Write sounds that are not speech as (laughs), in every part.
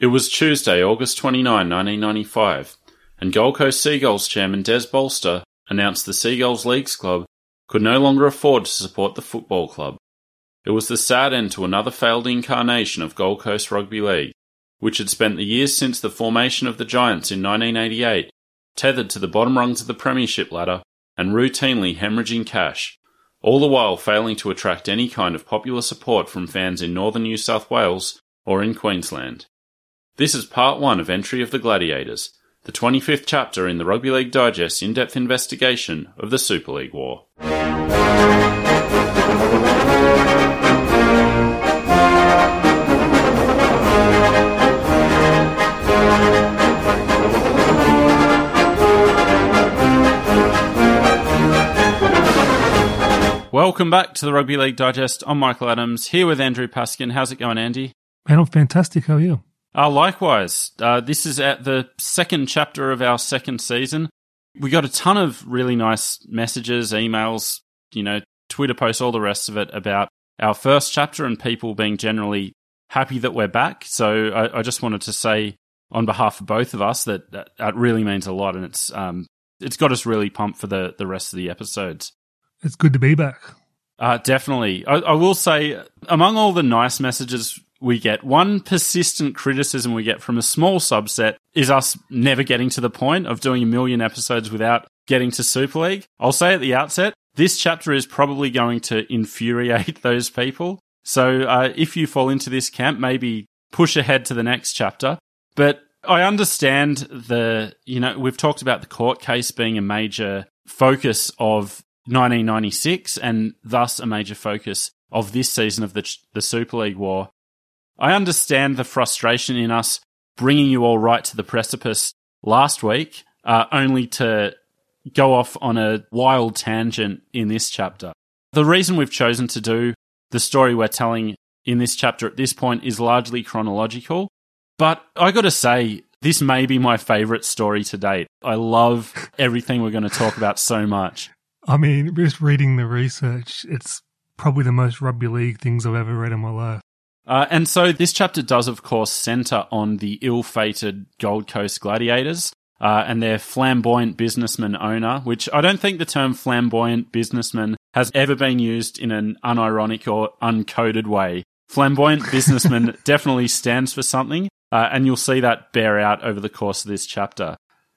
It was Tuesday, August 29, 1995, and Gold Coast Seagulls chairman Des Bolster announced the Seagulls Leagues Club could no longer afford to support the football club. It was the sad end to another failed incarnation of Gold Coast Rugby League, which had spent the years since the formation of the Giants in 1988 tethered to the bottom rungs of the Premiership ladder and routinely hemorrhaging cash, all the while failing to attract any kind of popular support from fans in northern New South Wales or in Queensland. This is part one of Entry of the Gladiators, the 25th chapter in the Rugby League Digest in depth investigation of the Super League War. Welcome back to the Rugby League Digest. I'm Michael Adams here with Andrew Paskin. How's it going, Andy? Man, I'm fantastic. How are you? Uh, likewise, uh, this is at the second chapter of our second season. We got a ton of really nice messages, emails, you know, Twitter posts, all the rest of it about our first chapter and people being generally happy that we're back. So I, I just wanted to say on behalf of both of us that that, that really means a lot and it's um, it's got us really pumped for the, the rest of the episodes. It's good to be back. Uh, definitely. I, I will say, among all the nice messages we get, one persistent criticism we get from a small subset is us never getting to the point of doing a million episodes without getting to Super League. I'll say at the outset, this chapter is probably going to infuriate (laughs) those people. So uh, if you fall into this camp, maybe push ahead to the next chapter. But I understand the, you know, we've talked about the court case being a major focus of 1996 and thus a major focus of this season of the, the Super League War. I understand the frustration in us bringing you all right to the precipice last week, uh, only to go off on a wild tangent in this chapter. The reason we've chosen to do the story we're telling in this chapter at this point is largely chronological, but I gotta say, this may be my favorite story to date. I love (laughs) everything we're going to talk about so much. I mean, just reading the research, it's probably the most rugby league things I've ever read in my life. Uh, and so this chapter does, of course, centre on the ill fated Gold Coast Gladiators uh, and their flamboyant businessman owner, which I don't think the term flamboyant businessman has ever been used in an unironic or uncoded way. Flamboyant businessman (laughs) definitely stands for something, uh, and you'll see that bear out over the course of this chapter.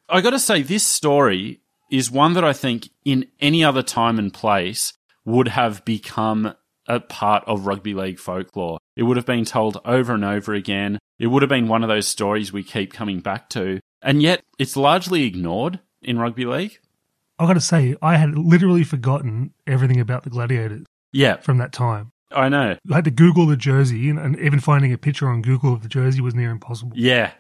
I got to say, this story is one that I think in any other time and place would have become a part of rugby league folklore. It would have been told over and over again. It would have been one of those stories we keep coming back to. And yet it's largely ignored in rugby league. I've got to say, I had literally forgotten everything about the Gladiators Yeah, from that time. I know. I had to Google the jersey, and, and even finding a picture on Google of the jersey was near impossible. Yeah.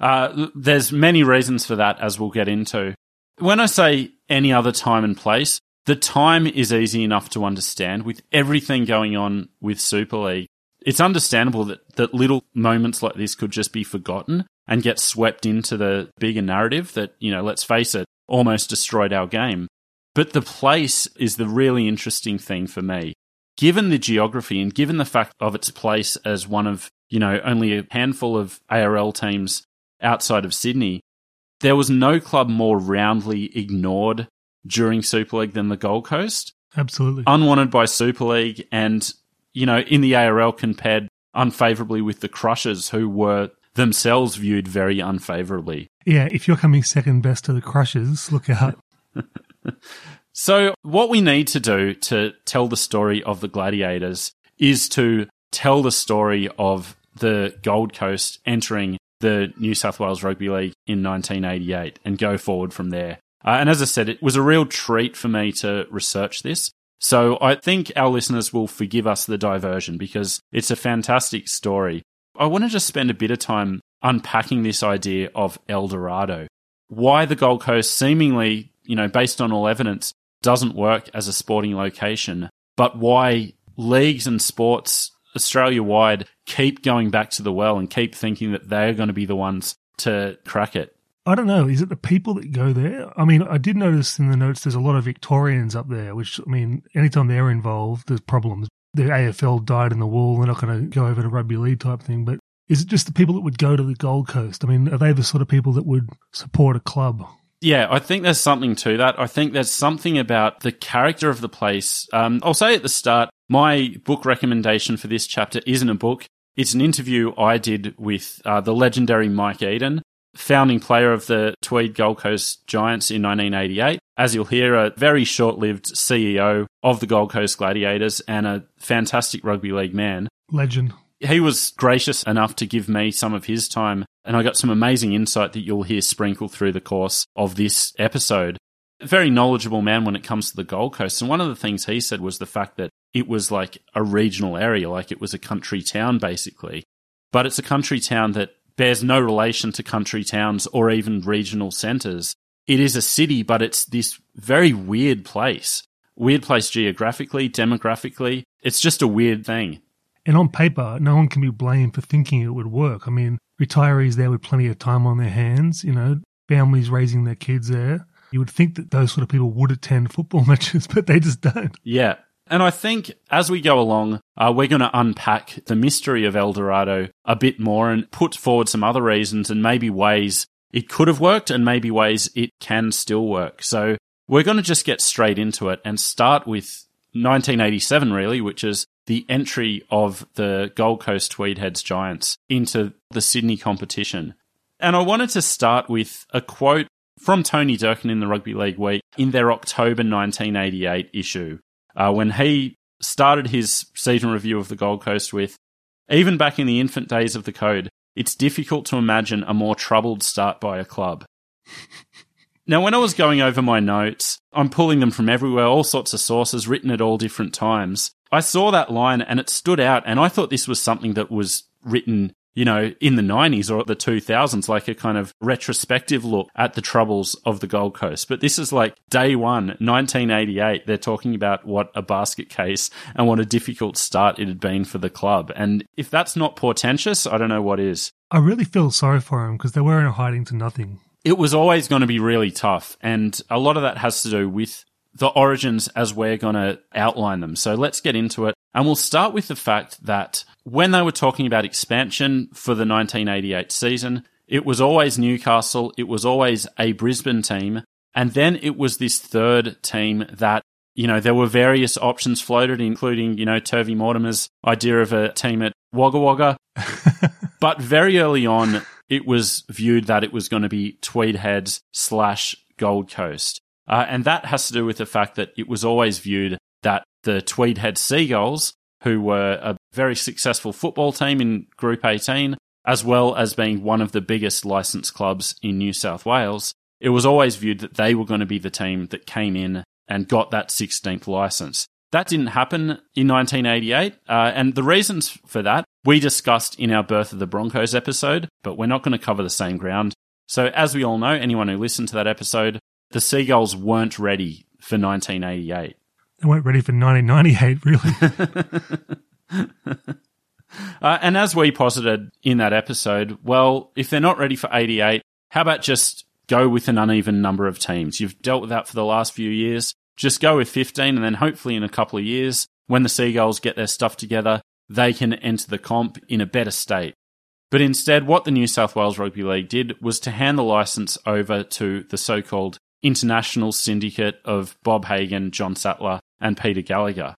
Uh, there's many reasons for that, as we'll get into. When I say any other time and place, the time is easy enough to understand with everything going on with Super League. It's understandable that, that little moments like this could just be forgotten and get swept into the bigger narrative that, you know, let's face it, almost destroyed our game. But the place is the really interesting thing for me. Given the geography and given the fact of its place as one of, you know, only a handful of ARL teams outside of Sydney, there was no club more roundly ignored during Super League than the Gold Coast. Absolutely. Unwanted by Super League and, you know, in the ARL compared unfavourably with the Crushers, who were themselves viewed very unfavourably. yeah, if you're coming second best to the Crushers, look out. (laughs) So, what we need to do to tell the story of the Gladiators is to tell the story of the Gold Coast entering the New South Wales Rugby League in 1988 and go forward from there. Uh, and as I said, it was a real treat for me to research this. So I think our listeners will forgive us the diversion because it's a fantastic story. I want to just spend a bit of time unpacking this idea of El Dorado. Why the Gold Coast seemingly, you know, based on all evidence, doesn't work as a sporting location, but why leagues and sports Australia wide keep going back to the well and keep thinking that they're going to be the ones to crack it. I don't know. Is it the people that go there? I mean, I did notice in the notes there's a lot of Victorians up there, which, I mean, anytime they're involved, there's problems. The AFL died in the wall. They're not going to go over to rugby league type thing. But is it just the people that would go to the Gold Coast? I mean, are they the sort of people that would support a club? Yeah, I think there's something to that. I think there's something about the character of the place. Um, I'll say at the start, my book recommendation for this chapter isn't a book. It's an interview I did with uh, the legendary Mike Eden, founding player of the Tweed Gold Coast Giants in 1988. As you'll hear, a very short lived CEO of the Gold Coast Gladiators and a fantastic rugby league man. Legend. He was gracious enough to give me some of his time, and I got some amazing insight that you'll hear sprinkled through the course of this episode. A very knowledgeable man when it comes to the Gold Coast. And one of the things he said was the fact that it was like a regional area, like it was a country town, basically. But it's a country town that bears no relation to country towns or even regional centres. It is a city, but it's this very weird place. Weird place geographically, demographically. It's just a weird thing. And on paper, no one can be blamed for thinking it would work. I mean, retirees there with plenty of time on their hands, you know, families raising their kids there. You would think that those sort of people would attend football (laughs) matches, but they just don't. Yeah. And I think as we go along, uh, we're going to unpack the mystery of El Dorado a bit more and put forward some other reasons and maybe ways it could have worked and maybe ways it can still work. So we're going to just get straight into it and start with 1987, really, which is the entry of the Gold Coast Tweedheads Giants into the Sydney competition. And I wanted to start with a quote from Tony Durkin in the Rugby League Week in their October 1988 issue, uh, when he started his season review of the Gold Coast with Even back in the infant days of the code, it's difficult to imagine a more troubled start by a club. (laughs) now, when I was going over my notes, I'm pulling them from everywhere, all sorts of sources written at all different times. I saw that line and it stood out, and I thought this was something that was written you know, in the 90s or the 2000s, like a kind of retrospective look at the troubles of the Gold Coast. But this is like day one, 1988. They're talking about what a basket case and what a difficult start it had been for the club. And if that's not portentous, I don't know what is. I really feel sorry for them because they were in hiding to nothing. It was always going to be really tough. And a lot of that has to do with the origins as we're going to outline them. So let's get into it. And we'll start with the fact that when they were talking about expansion for the 1988 season, it was always Newcastle, it was always a Brisbane team, and then it was this third team that you know, there were various options floated, including, you know, Turvey Mortimer's idea of a team at Wagga Wagga. (laughs) but very early on, it was viewed that it was going to be Tweedheads slash Gold Coast. Uh, and that has to do with the fact that it was always viewed that the Tweedhead Seagulls who were a very successful football team in Group 18, as well as being one of the biggest licensed clubs in New South Wales, it was always viewed that they were going to be the team that came in and got that 16th license. That didn't happen in 1988, uh, and the reasons for that we discussed in our Birth of the Broncos episode, but we're not going to cover the same ground. So, as we all know, anyone who listened to that episode, the Seagulls weren't ready for 1988. They weren't ready for 1998, really. (laughs) uh, and as we posited in that episode, well, if they're not ready for 88, how about just go with an uneven number of teams? You've dealt with that for the last few years. Just go with 15, and then hopefully in a couple of years, when the Seagulls get their stuff together, they can enter the comp in a better state. But instead, what the New South Wales Rugby League did was to hand the license over to the so called international syndicate of Bob Hagan, John Sattler, and Peter Gallagher.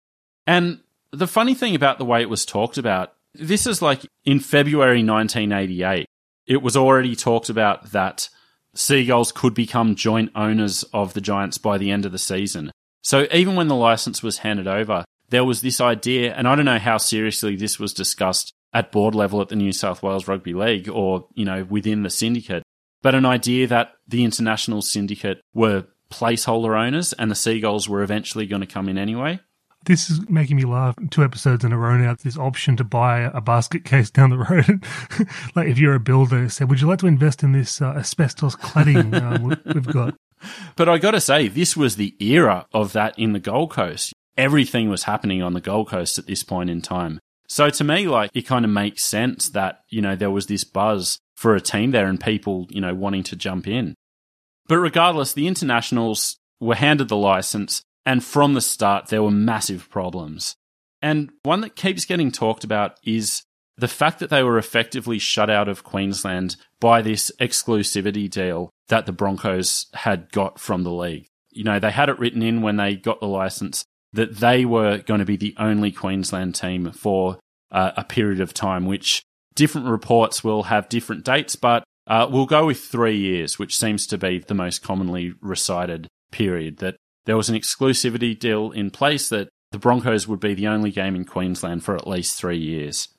And the funny thing about the way it was talked about, this is like in February 1988, it was already talked about that Seagulls could become joint owners of the Giants by the end of the season. So even when the license was handed over, there was this idea, and I don't know how seriously this was discussed at board level at the New South Wales Rugby League or, you know, within the syndicate, but an idea that the international syndicate were placeholder owners and the Seagulls were eventually going to come in anyway. This is making me laugh. Two episodes in a row now. This option to buy a basket (laughs) case down the road. (laughs) like if you're a builder, say, would you like to invest in this uh, asbestos cladding uh, (laughs) we've got? But I got to say, this was the era of that in the Gold Coast. Everything was happening on the Gold Coast at this point in time. So to me, like, it kind of makes sense that, you know, there was this buzz for a team there and people, you know, wanting to jump in. But regardless, the internationals were handed the license, and from the start, there were massive problems. And one that keeps getting talked about is the fact that they were effectively shut out of Queensland by this exclusivity deal that the Broncos had got from the league. You know, they had it written in when they got the license that they were going to be the only Queensland team for uh, a period of time, which different reports will have different dates, but uh, we'll go with three years, which seems to be the most commonly recited period. That there was an exclusivity deal in place that the Broncos would be the only game in Queensland for at least three years.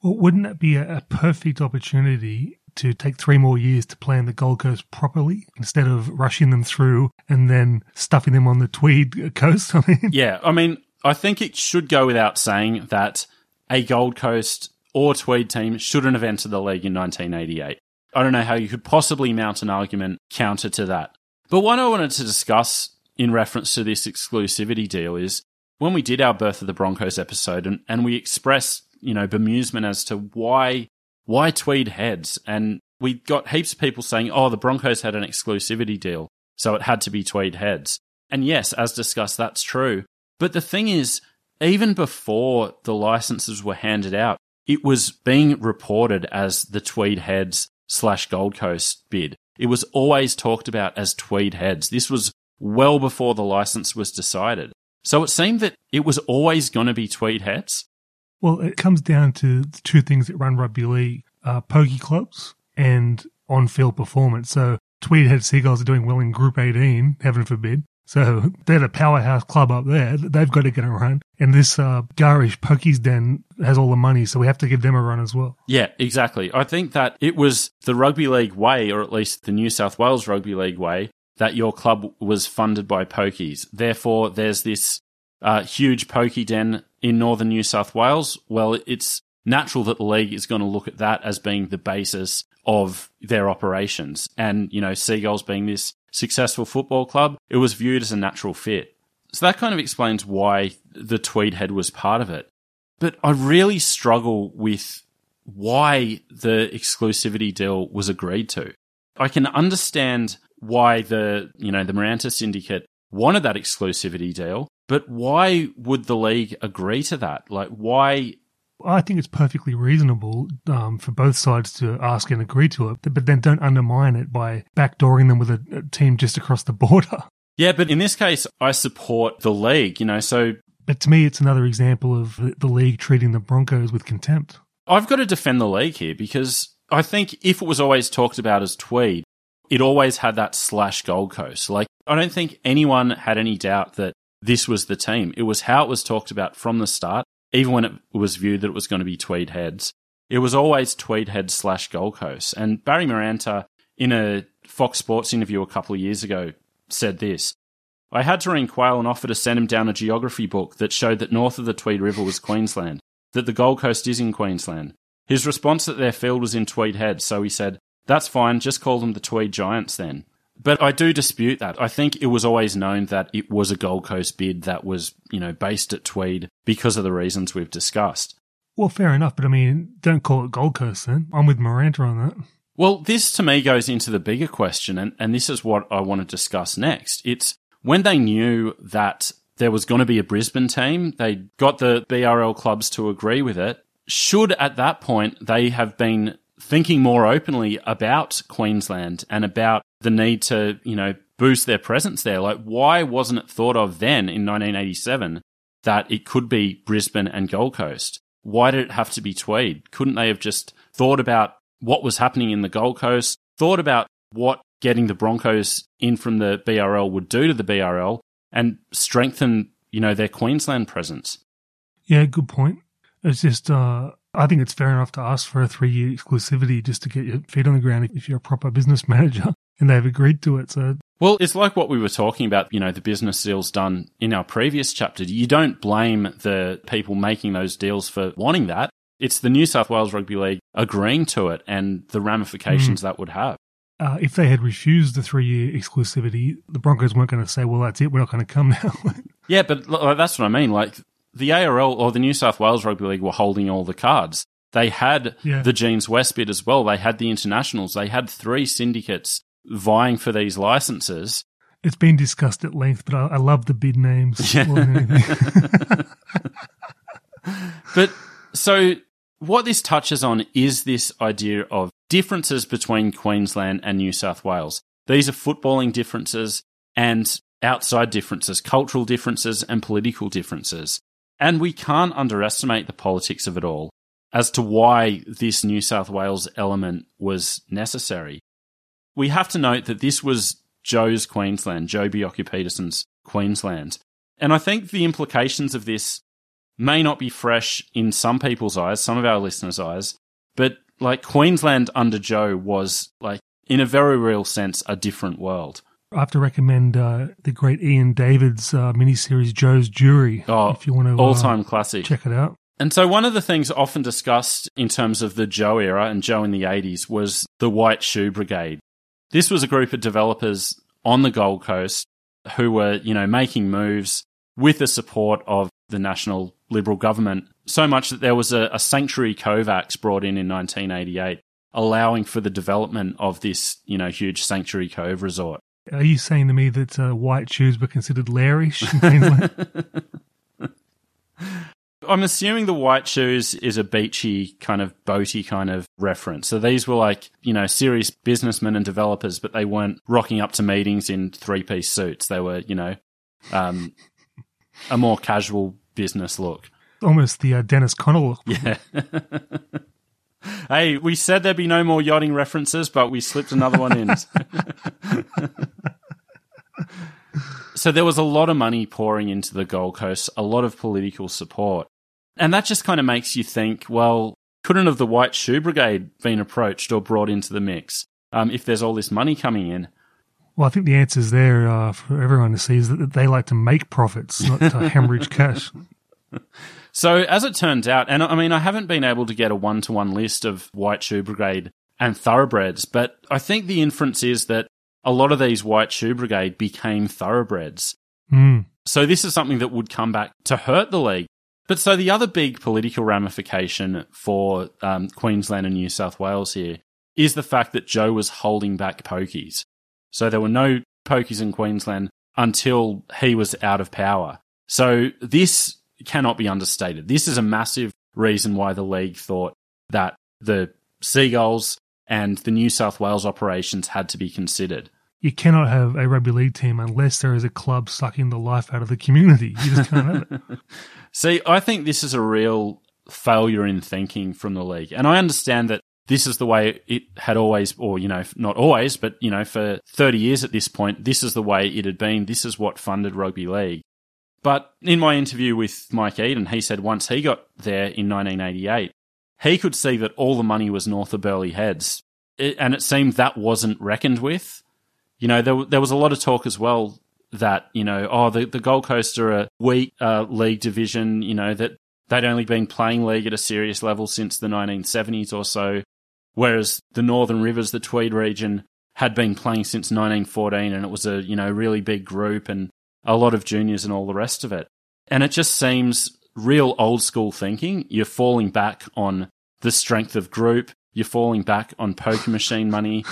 Well, wouldn't that be a, a perfect opportunity to take three more years to plan the Gold Coast properly instead of rushing them through and then stuffing them on the Tweed coast? (laughs) I mean, yeah, I mean, I think it should go without saying that a Gold Coast or Tweed team shouldn't have entered the league in 1988. I don't know how you could possibly mount an argument counter to that. But what I wanted to discuss in reference to this exclusivity deal is when we did our Birth of the Broncos episode and, and we expressed, you know, bemusement as to why why Tweed heads? And we got heaps of people saying, oh, the Broncos had an exclusivity deal, so it had to be Tweed heads. And yes, as discussed, that's true. But the thing is, even before the licenses were handed out, it was being reported as the Tweed heads slash Gold Coast bid. It was always talked about as Tweed heads. This was well before the license was decided. So it seemed that it was always going to be Tweed heads. Well, it comes down to two things that run rugby league uh, pokey clubs and on field performance. So Tweed Head Seagulls are doing well in Group 18, heaven forbid. So (laughs) they're the powerhouse club up there. They've got to get a run. And this uh, garish Pokies Den has all the money, so we have to give them a run as well. Yeah, exactly. I think that it was the rugby league way, or at least the New South Wales rugby league way, that your club was funded by Pokies. Therefore, there's this uh, huge Pokey Den in northern New South Wales. Well, it's natural that the league is going to look at that as being the basis of their operations. And, you know, Seagulls being this successful football club, it was viewed as a natural fit. So that kind of explains why the Tweed head was part of it. But I really struggle with why the exclusivity deal was agreed to. I can understand why the, you know, the Maranta syndicate wanted that exclusivity deal, but why would the league agree to that? Like, why I think it's perfectly reasonable um, for both sides to ask and agree to it, but then don't undermine it by backdooring them with a, a team just across the border. (laughs) Yeah, but in this case, I support the league, you know, so. But to me, it's another example of the league treating the Broncos with contempt. I've got to defend the league here because I think if it was always talked about as Tweed, it always had that slash Gold Coast. Like, I don't think anyone had any doubt that this was the team. It was how it was talked about from the start even when it was viewed that it was going to be Tweed Heads, it was always Tweed Heads slash Gold Coast. And Barry Maranta, in a Fox Sports interview a couple of years ago, said this. I had to ring Quayle and offer to send him down a geography book that showed that north of the Tweed River was Queensland, that the Gold Coast is in Queensland. His response that their field was in Tweed Head, so he said, That's fine, just call them the Tweed Giants then. But I do dispute that. I think it was always known that it was a Gold Coast bid that was, you know, based at Tweed because of the reasons we've discussed. Well, fair enough, but I mean, don't call it Gold Coast then. I'm with Maranta on that. Well, this to me goes into the bigger question, and, and this is what I want to discuss next. It's when they knew that there was going to be a Brisbane team, they got the BRL clubs to agree with it. Should at that point they have been thinking more openly about Queensland and about the need to, you know, boost their presence there. Like, why wasn't it thought of then in 1987 that it could be Brisbane and Gold Coast? Why did it have to be Tweed? Couldn't they have just thought about what was happening in the Gold Coast, thought about what getting the Broncos in from the BRL would do to the BRL and strengthen, you know, their Queensland presence? Yeah, good point. It's just, uh, I think it's fair enough to ask for a three year exclusivity just to get your feet on the ground if you're a proper business (laughs) manager and they've agreed to it. So Well, it's like what we were talking about, you know, the business deals done in our previous chapter. You don't blame the people making those deals for wanting that. It's the New South Wales Rugby League agreeing to it and the ramifications mm. that would have. Uh, if they had refused the three year exclusivity, the Broncos weren't going to say, well, that's it, we're not going to come now. (laughs) yeah, but like, that's what I mean. Like the ARL or the New South Wales Rugby League were holding all the cards. They had yeah. the Jeans West bid as well. They had the internationals. They had three syndicates vying for these licenses. It's been discussed at length, but I, I love the bid names. (laughs) Yeah. (laughs) but so what this touches on is this idea of differences between Queensland and New South Wales. These are footballing differences and outside differences, cultural differences and political differences. And we can't underestimate the politics of it all as to why this New South Wales element was necessary. We have to note that this was Joh's Queensland, Joh Bjelke-Petersen's Queensland. And I think the implications of this may not be fresh in some people's eyes, some of our listeners' eyes, but like Queensland under Joh was like, in a very real sense, a different world. I have to recommend uh, the great Ian David's uh, miniseries Joh's Jury. Oh, if you want to uh, all-time uh, classic, check it out. And so, one of the things often discussed in terms of the Joh era and Joh in the 80s was the White Shoe Brigade. This was a group of developers on the Gold Coast who were, you know, making moves with the support of the National Liberal government, so much that there was a, a sanctuary Cove Act brought in in 1988, allowing for the development of this, you know, huge sanctuary cove resort. Are you saying to me that uh, white shoes were considered lairish in Queensland? (laughs) I'm assuming the white shoes is a beachy kind of boaty kind of reference. So these were like, you know, serious businessmen and developers, but they weren't rocking up to meetings in three piece suits. They were, you know, um, a more casual business look. Almost the uh, Dennis Conner look. Yeah. (laughs) hey, we said there'd be no more yachting references, but we slipped another one in. (laughs) so there was a lot of money pouring into the Gold Coast, a lot of political support. And that just kind of makes you think, well, couldn't have the White Shoe Brigade been approached or brought into the mix um, if there's all this money coming in? Well, I think the answer is there uh, for everyone to see is that they like to make profits, not to (laughs) hemorrhage cash. (laughs) So, as it turns out, and I mean, I haven't been able to get a one to one list of White Shoe Brigade and thoroughbreds, but I think the inference is that a lot of these White Shoe Brigade became thoroughbreds. Mm. So, this is something that would come back to hurt the league. But so the other big political ramification for um, Queensland and New South Wales here is the fact that Joh was holding back pokies. So there were no pokies in Queensland until he was out of power. So this cannot be understated. This is a massive reason why the league thought that the Seagulls and the New South Wales operations had to be considered you cannot have a rugby league team unless there is a club sucking the life out of the community. You just can't have it. (laughs) (laughs) See, I think this is a real failure in thinking from the league. And I understand that this is the way it had always, or, you know, not always, but, you know, for 30 years at this point, this is the way it had been. This is what funded rugby league. But in my interview with Mike Eden, he said once he got there in 1988, he could see that all the money was north of Burleigh Heads. It, and it seemed that wasn't reckoned with you know, there, there was a lot of talk as well that, you know, oh, the, the Gold Coast are a weak uh, league division, you know, that they'd only been playing league at a serious level since the 1970s or so, whereas the Northern Rivers, the Tweed region, had been playing since 1914 and it was a, you know, really big group and a lot of juniors and all the rest of it. And it just seems real old school thinking. You're falling back on the strength of group. You're falling back on poker machine money.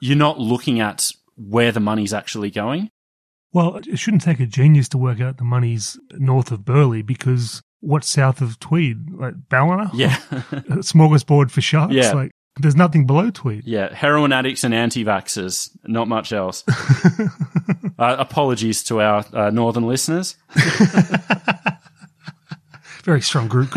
You're not looking at where the money's actually going? Well, it shouldn't take a genius to work out the money's north of Burleigh because what's south of Tweed? Like Ballina? Yeah. (laughs) smorgasbord for sharks? Yeah. Like, there's nothing below Tweed. Yeah, heroin addicts and anti-vaxxers, not much else. (laughs) uh, apologies to our uh, northern listeners. (laughs) Very strong group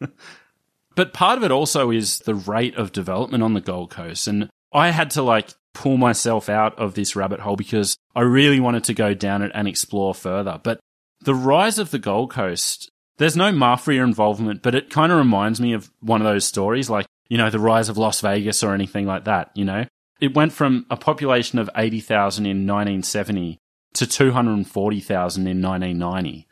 (laughs) but part of it also is the rate of development on the Gold Coast. And I had to like pull myself out of this rabbit hole because I really wanted to go down it and explore further. But the rise of the Gold Coast, there's no mafia involvement, but it kind of reminds me of one of those stories like, you know, the rise of Las Vegas or anything like that, you know? it went from a population of 80,000 in 1970 to 240,000 in 1990.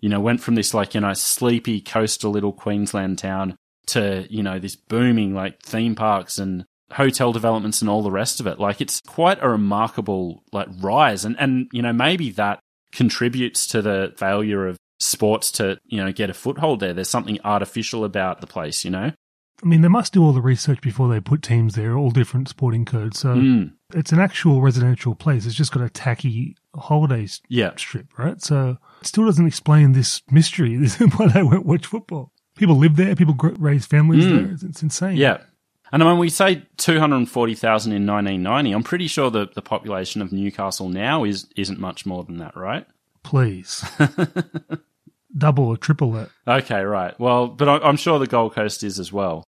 You know, went from this like, you know, sleepy coastal little Queensland town to, you know, this booming like theme parks and hotel developments and all the rest of it. Like it's quite a remarkable like rise. And, and, you know, maybe that contributes to the failure of sports to, you know, get a foothold there. There's something artificial about the place, you know? I mean, they must do all the research before they put teams there, all different sporting codes. So Mm. it's an actual residential place. It's just got a tacky holiday Yeah. strip, right? So it still doesn't explain this mystery. (laughs) Why they won't watch football. People live there. People raise families there. It's, it's insane. Mm. Yeah. And when we say 240,000 in 1990, I'm pretty sure the, the population of Newcastle now is, isn't much more than that, right? Please. (laughs) Double or triple that. Okay, right. Well, but I'm sure the Gold Coast is as well.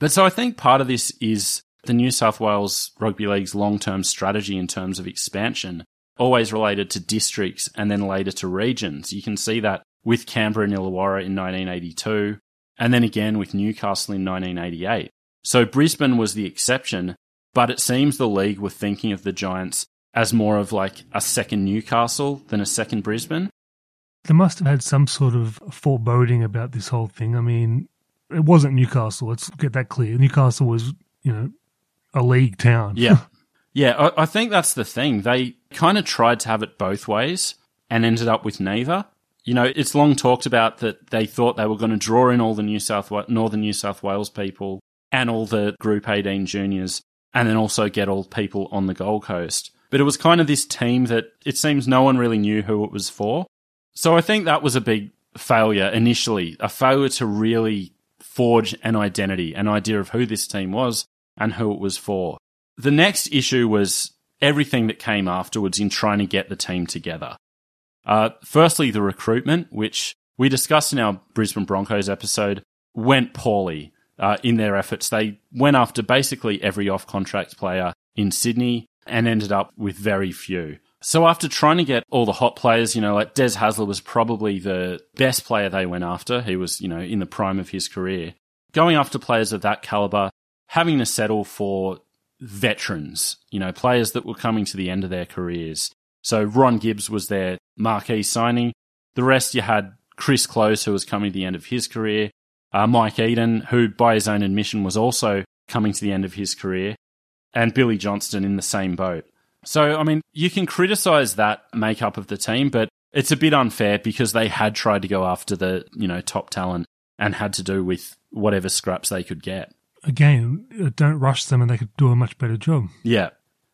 But so I think part of this is the New South Wales Rugby League's long term strategy in terms of expansion, always related to districts and then later to regions. You can see that with Canberra and Illawarra in 1982, and then again with Newcastle in 1988. So Brisbane was the exception, but it seems the league were thinking of the Giants as more of like a second Newcastle than a second Brisbane. They must have had some sort of foreboding about this whole thing. I mean, it wasn't Newcastle. Let's get that clear. Newcastle was, you know, a league town. Yeah. (laughs) yeah, I, I think that's the thing. They kind of tried to have it both ways and ended up with neither. You know, it's long talked about that they thought they were going to draw in all the New South Northern New South Wales people and all the Group 18 juniors and then also get all people on the Gold Coast. But it was kind of this team that it seems no one really knew who it was for. So I think that was a big failure initially, a failure to really forge an identity, an idea of who this team was and who it was for. The next issue was everything that came afterwards in trying to get the team together. Uh, firstly, the recruitment, which we discussed in our Brisbane Broncos episode, went poorly uh, in their efforts. They went after basically every off contract player in Sydney and ended up with very few. So after trying to get all the hot players, you know, like Des Hasler was probably the best player they went after. He was, you know, in the prime of his career. Going after players of that caliber, having to settle for veterans, you know, players that were coming to the end of their careers. So Ron Gibbs was their marquee signing. The rest you had Chris Close, who was coming to the end of his career, uh, Mike Eden, who by his own admission was also coming to the end of his career, and Billy Johnston in the same boat. So, I mean, you can criticize that makeup of the team, but it's a bit unfair because they had tried to go after the, you know, top talent and had to do with whatever scraps they could get. Again, uh, don't rush them and they could do a much better job. Yeah.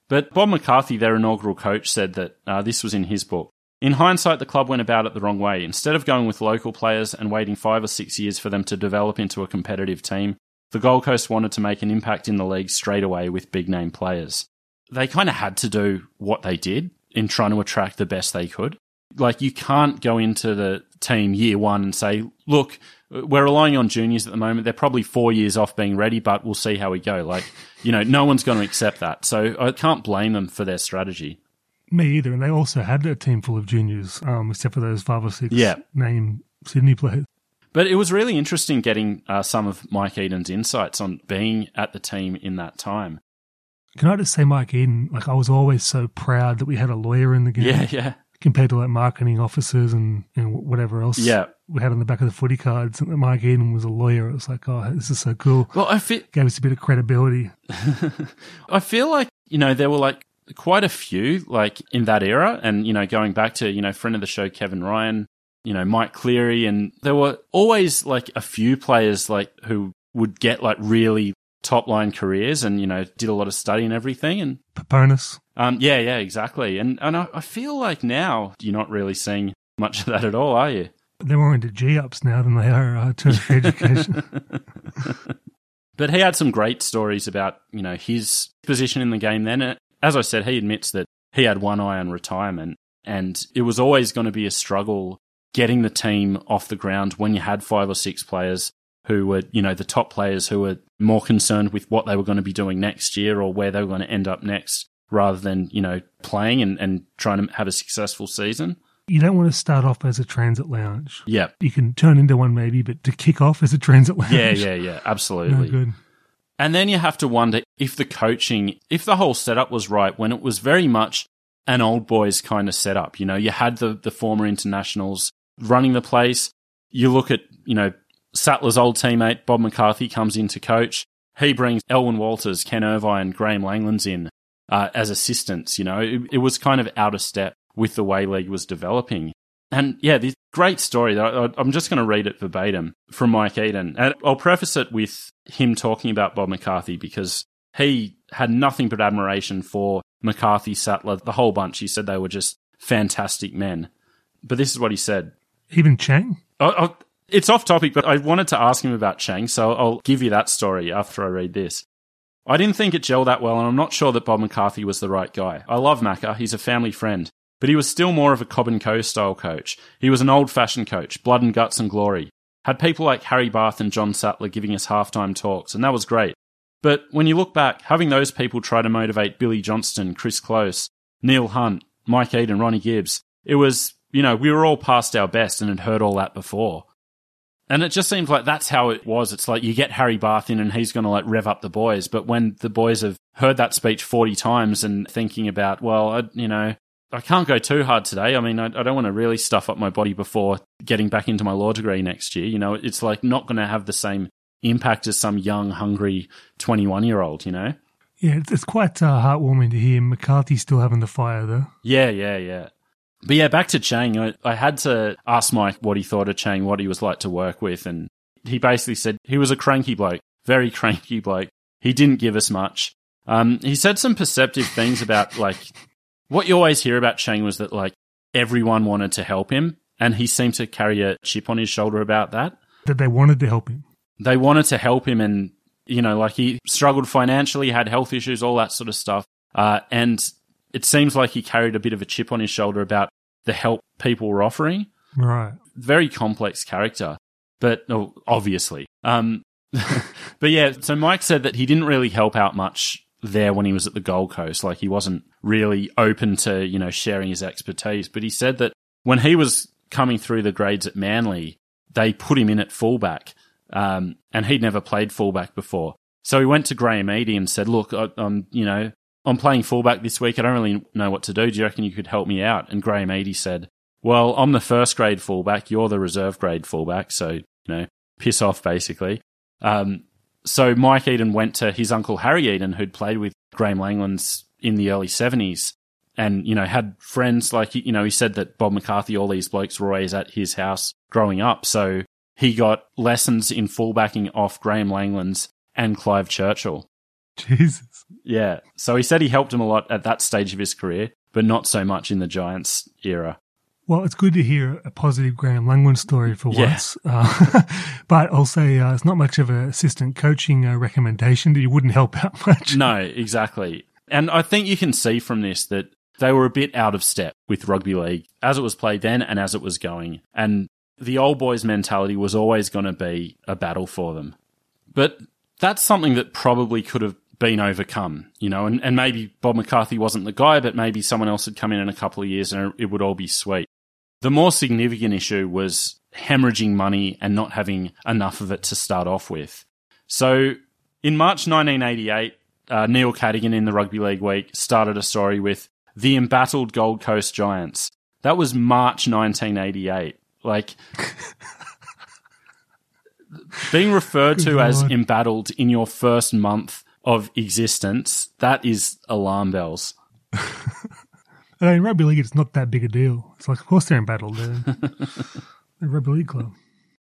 But Bob McCarthy, their inaugural coach, said that uh, this was in his book. In hindsight, the club went about it the wrong way. Instead of going with local players and waiting five or six years for them to develop into a competitive team, the Gold Coast wanted to make an impact in the league straight away with big name players. They kind of had to do what they did in trying to attract the best they could. Like, you can't go into the team year one and say, look, we're relying on juniors at the moment. They're probably four years off being ready, but we'll see how we go. Like, you know, no one's going to accept that. So I can't blame them for their strategy. Me either. And they also had a team full of juniors, um, except for those five or six Yeah. name Sydney players. But it was really interesting getting uh, some of Mike Eden's insights on being at the team in that time. Can I just say, Mike Eden, like I was always so proud that we had a lawyer in the game Yeah, yeah. compared to like marketing officers and, and whatever else Yeah. we had on the back of the footy cards. And Mike Eden was a lawyer. It was like, oh, this is so cool. Well, I feel, Gave us a bit of credibility. (laughs) I feel like, you know, there were like quite a few like in that era. And, you know, going back to, you know, friend of the show, Kevin Ryan, you know, Mike Cleary. And there were always like a few players like who would get like really top line careers and, you know, did a lot of study and everything. And, Paponis. um, yeah, yeah, exactly. And, and I, I feel like now you're not really seeing much of that at all, are you? They're more into G ups now than they are uh, tertiary (laughs) education. (laughs) But he had some great stories about, you know, his position in the game then. And As I said, he admits that he had one eye on retirement and it was always going to be a struggle getting the team off the ground when you had five or six players who were, you know, the top players who were more concerned with what they were going to be doing next year or where they were going to end up next rather than, you know, playing and, and trying to have a successful season. you don't want to start off as a transit lounge. Yeah. You can turn into one maybe, but to kick off as a transit lounge. Yeah, yeah, yeah, No absolutely. good. And then you have to wonder if the coaching, if the whole setup was right when it was very much an old boys kind of setup. You know, you had the, the former internationals running the place. You look at, you know, Sattler's old teammate, Bob McCarthy, comes in to coach. He brings Elwyn Walters, Ken Irvine, Graham Langlands in uh, as assistants. You know, it, it, was kind of out of step with the way league was developing. And yeah, this great story. I, I'm just going to read it verbatim from Mike Eden. And I'll preface it with him talking about Bob McCarthy because he had nothing but admiration for McCarthy, Sattler, the whole bunch. He said they were just fantastic men. But this is what he said. Even Chang? Oh, it's off topic, but I wanted to ask him about Chang, so I'll give you that story after I read this. I didn't think it gelled that well, and I'm not sure that Bob McCarthy was the right guy. I love Macca, he's a family friend. But he was still more of a Cobb and Co style coach. He was an old fashioned coach, blood and guts and glory. Had people like Harry Bath and John Sattler giving us halftime talks, and that was great. But when you look back, having those people try to motivate Billy Johnston, Chris Close, Neil Hunt, Mike Eden, Ronnie Gibbs, it was, you know, we were all past our best and had heard all that before. And it just seems like that's how it was. It's like you get Harry Bath in and he's going to like rev up the boys. But when the boys have heard that speech 40 times and thinking about, well, I, you know, I can't go too hard today. I mean, I, I don't want to really stuff up my body before getting back into my law degree next year. You know, it's like not going to have the same impact as some young, hungry 21 year old, you know? Yeah, it's quite uh, heartwarming to hear McCarthy still having the fire, though. Yeah, yeah, yeah. But yeah, back to Chang. I, I had to ask Mike what he thought of Chang, what he was like to work with. And he basically said he was a cranky bloke, very (laughs) cranky bloke. He didn't give us much. Um, he said some perceptive things about like what you always hear about Chang was that like everyone wanted to help him, and he seemed to carry a chip on his shoulder about that. That they wanted to help him. They wanted to help him, and you know, like he struggled financially, had health issues, all that sort of stuff. Uh, and it seems like he carried a bit of a chip on his shoulder about the help people were offering. Right. Very complex character, but oh, obviously. Um, (laughs) but yeah, so Mike said that he didn't really help out much there when he was at the Gold Coast. Like he wasn't really open to, you know, sharing his expertise. But he said that when he was coming through the grades at Manly, they put him in at fullback. Um, and he'd never played fullback before. So he went to Graham Eadie and said, look, I, am you know, I'm playing fullback this week. I don't really know what to do. Do you reckon you could help me out? And Graham Eadie said, Well, I'm the first grade fullback. You're the reserve grade fullback. So, you know, piss off, basically. Um, so Mike Eden went to his uncle Harry Eden, who'd played with Graham Langlands in the early 70s and, you know, had friends like, you know, he said that Bob McCarthy, all these blokes were always at his house growing up. So he got lessons in fullbacking off Graham Langlands and Clive Churchill. Jesus. Yeah. So he said he helped him a lot at that stage of his career, but not so much in the Giants era. Well, it's good to hear a positive Graham Langland story for yeah. once. Uh, (laughs) but I'll say uh, it's not much of an assistant coaching uh, recommendation that you wouldn't help out (laughs) much. No, exactly. And I think you can see from this that they were a bit out of step with rugby league as it was played then and as it was going. And the old boys mentality was always going to be a battle for them. But that's something that probably could have been overcome, you know, and, and maybe Bob McCarthy wasn't the guy, but maybe someone else had come in in a couple of years and it would all be sweet. The more significant issue was hemorrhaging money and not having enough of it to start off with. So in March 1988, uh, Neil Cadigan in the Rugby League Week started a story with the embattled Gold Coast Giants. That was March 1988. Like, (laughs) being referred to as embattled in your first month of existence, that is alarm bells. (laughs) I mean, rugby league, it's not that big a deal. It's like, of course they're embattled. They're a (laughs) rugby league club.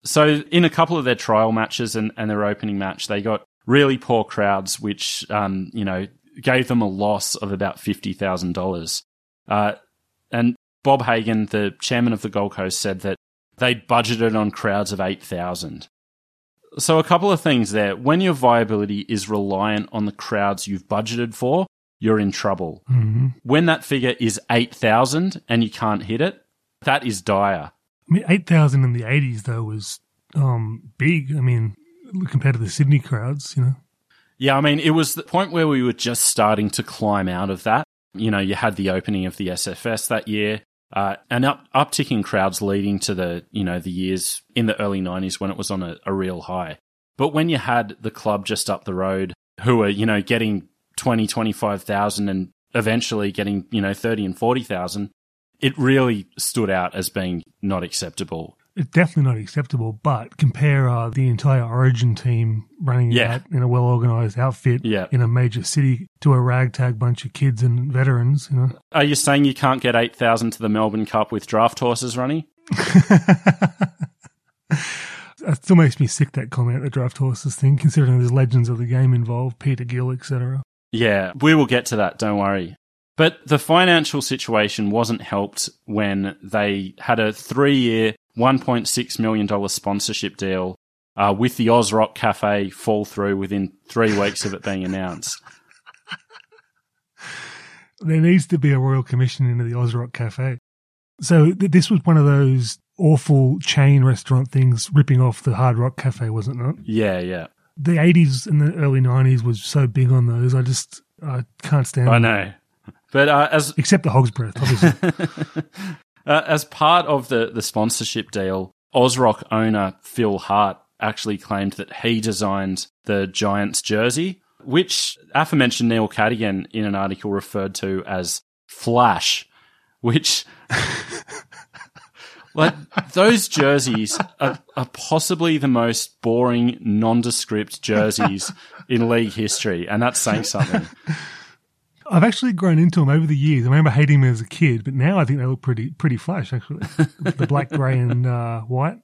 So, in a couple of their trial matches and, and their opening match, they got really poor crowds, which, um, you know, gave them a loss of about $50,000. Uh, and Bob Hagan, the chairman of the Gold Coast, said that they'd budgeted on crowds of 8,000. So, a couple of things there. When your viability is reliant on the crowds you've budgeted for, you're in trouble. Mm-hmm. When that figure is 8,000 and you can't hit it, that is dire. I mean, 8,000 in the 80s, though, was um, big. I mean, compared to the Sydney crowds, you know? Yeah, I mean, it was the point where we were just starting to climb out of that. You know, you had the opening of the SFS that year uh, and up, uptick in crowds leading to the you know the years in the early 90s when it was on a, a real high. But when you had the club just up the road who were, you know, getting 20, 25,000 and eventually getting, you know, 30 and 40,000, it really stood out as being not acceptable. It's definitely not acceptable, but compare uh, the entire Origin team running Yeah. out in a well organized outfit Yeah. in a major city to a ragtag bunch of kids and veterans, you know. Are you saying you can't get 8,000 to the Melbourne Cup with draft horses running? (laughs) It still makes me sick that comment, the draft horses thing, considering there's legends of the game involved, Peter Gill, etc. Yeah, we will get to that, don't worry. But the financial situation wasn't helped when they had a three year, $1.6 million sponsorship deal uh, with the Oz Rock Cafe fall through within three weeks of it being announced. There needs to be a royal commission into the Ozrock Cafe. So th- this was one of those awful chain restaurant things ripping off the Hard Rock Cafe, wasn't it? Yeah, yeah. The 80s and the early 90s was so big on those. I just I can't stand I know. But uh, as Except the Hog's Breath, obviously. (laughs) Uh, as part of the, the sponsorship deal, Ozrock owner Phil Hart actually claimed that he designed the Giants jersey, which aforementioned Neil Cadigan in an article referred to as Flash, which. (laughs) like, those jerseys are, are possibly the most boring, nondescript jerseys in league history, and that's saying something. (laughs) I've actually grown into them over the years. I remember hating them as a kid, but now I think they look pretty pretty flash, actually. the black, grey, and uh, white.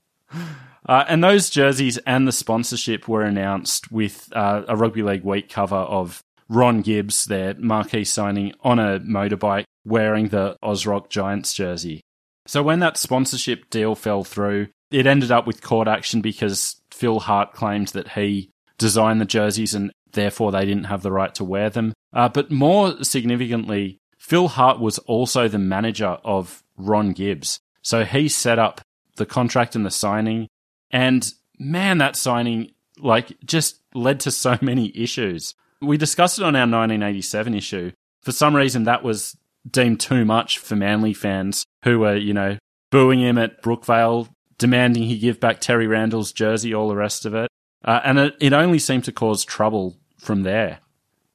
Uh, and those jerseys and the sponsorship were announced with uh, a Rugby League Week cover of Ron Gibbs, their marquee signing, on a motorbike wearing the Ozrock Giants jersey. So when that sponsorship deal fell through, it ended up with court action because Phil Hart claimed that he designed the jerseys and therefore they didn't have the right to wear them. Uh, but more significantly, Phil Hart was also the manager of Ron Gibbs. So he set up the contract and the signing. And man, that signing like just led to so (laughs) many issues. We discussed it on our 1987 issue. For some reason, that was deemed too much for Manly fans who were, you know, booing him at Brookvale, demanding he give back Terry Randall's jersey, all the rest of it. Uh, and it, it only seemed to cause trouble from there.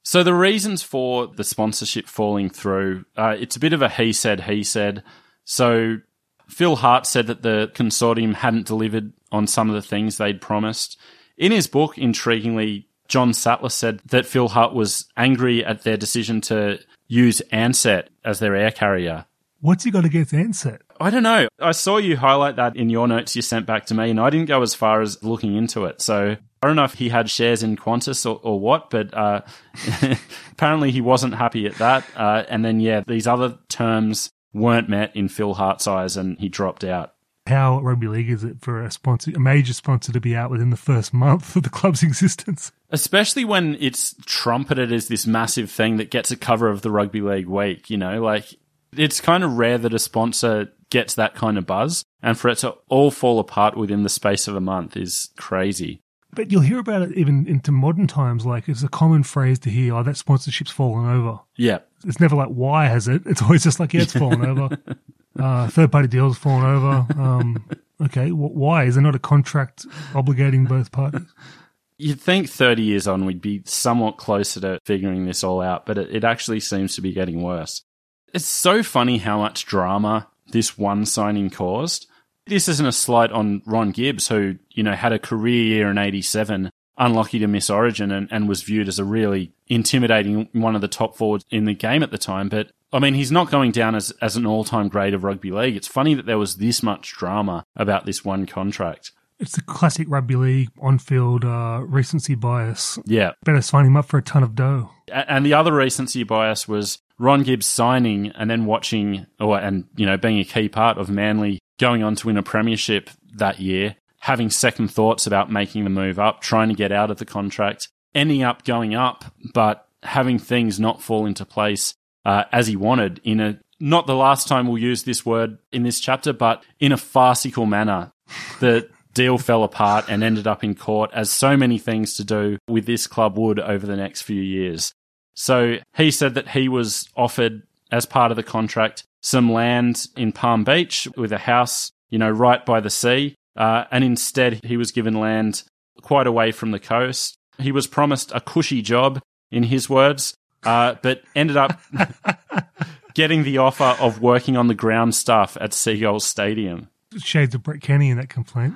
So the reasons for the sponsorship falling through, uh, it's a bit of a he said, he said. So Phil Hart said that the consortium hadn't delivered on some of the things they'd promised. In his book, intriguingly, John Sattler said that Phil Hart was angry at their decision to use Ansett as their air carrier. What's he got against Ansett? I don't know. I saw you highlight that in your notes you sent back to me, and I didn't go as far as looking into it. So I don't know if he had shares in Qantas or, or what, but uh, (laughs) apparently he wasn't happy at that. Uh, and then, yeah, these other terms weren't met in Phil Hart's eyes, and he dropped out. How rugby league is it for a sponsor, a major sponsor, to be out within the first month of the club's (laughs) existence? Especially when it's trumpeted as this massive thing that gets a cover of the Rugby League Week, you know, like it's kind of rare that a sponsor gets that kind of buzz, and for it to all fall apart within the space of a month is crazy. But you'll hear about it even into modern times. Like it's a common phrase to hear, "Oh, that sponsorship's fallen over." Yeah. It's never like, "Why has it?" It's always just like, "Yeah, it's fallen over." (laughs) Uh, third party deals fallen over. Um, okay, wh- why is there not a contract obligating both parties? You'd think 30 years on we'd be somewhat closer to figuring this all out, but it, it actually seems to be getting worse. It's so funny how much drama this one signing caused. This isn't a slight on Ron Gibbs, who, you know, had a career year in 87, unlucky to miss Origin and, and was viewed as a really intimidating one of the top forwards in the game at the time. But I mean, he's not going down as, as an all time great of rugby league. It's funny that there was this much drama about this one contract. It's the classic rugby league on-field uh, recency bias. Yeah. Better sign him up for a ton of dough. And the other recency bias was Ron Gibbs signing and then watching, or and you know, being a key part of Manly going on to win a premiership that year, having second thoughts about making the move up, trying to get out of the contract, ending up going up, but having things not fall into place uh, as he wanted in a not the last time we'll use this word in this chapter, but in a farcical manner. The deal (laughs) fell apart and ended up in court, as so many things to do with this club would over the next few years. So he said that he was offered, as part of the contract, some land in Palm Beach with a house, you know, right by the sea. Uh, and instead, he was given land quite away from the coast. He was promised a cushy job, in his words, uh, but ended up (laughs) getting the offer of working on the ground stuff at Seagulls Stadium. Shades of Brett Kenny in that complaint.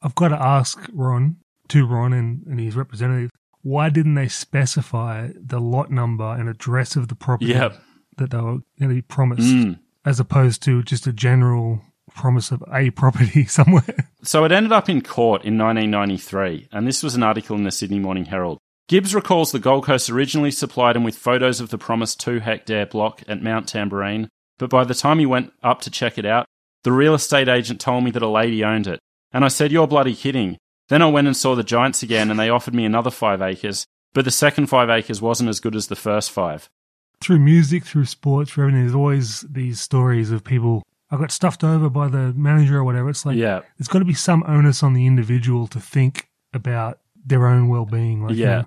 I've got to ask Ron, to Ron and, and his representative, why didn't they specify the lot number and address of the property Yep. that they were going to be promised, Mm. as opposed to just a general promise of a property (laughs) somewhere? So it ended up in court in 1993, and this was an article in the Sydney Morning Herald. Gibbs recalls the Gold Coast originally supplied him with photos of the promised two hectare block at Mount Tamborine, but by the time he went up to check it out, the real estate agent told me that a lady owned it. And I said, You're bloody kidding. Then I went and saw the Giants again, and they offered me another five acres, but the second five acres wasn't as good as the first five. through music, through sports, through everything, there's always these stories of people. I got stuffed over by the manager or whatever. It's like Yeah. there's got to be some onus on the individual to think about their own well-being. Like, you Yeah. know,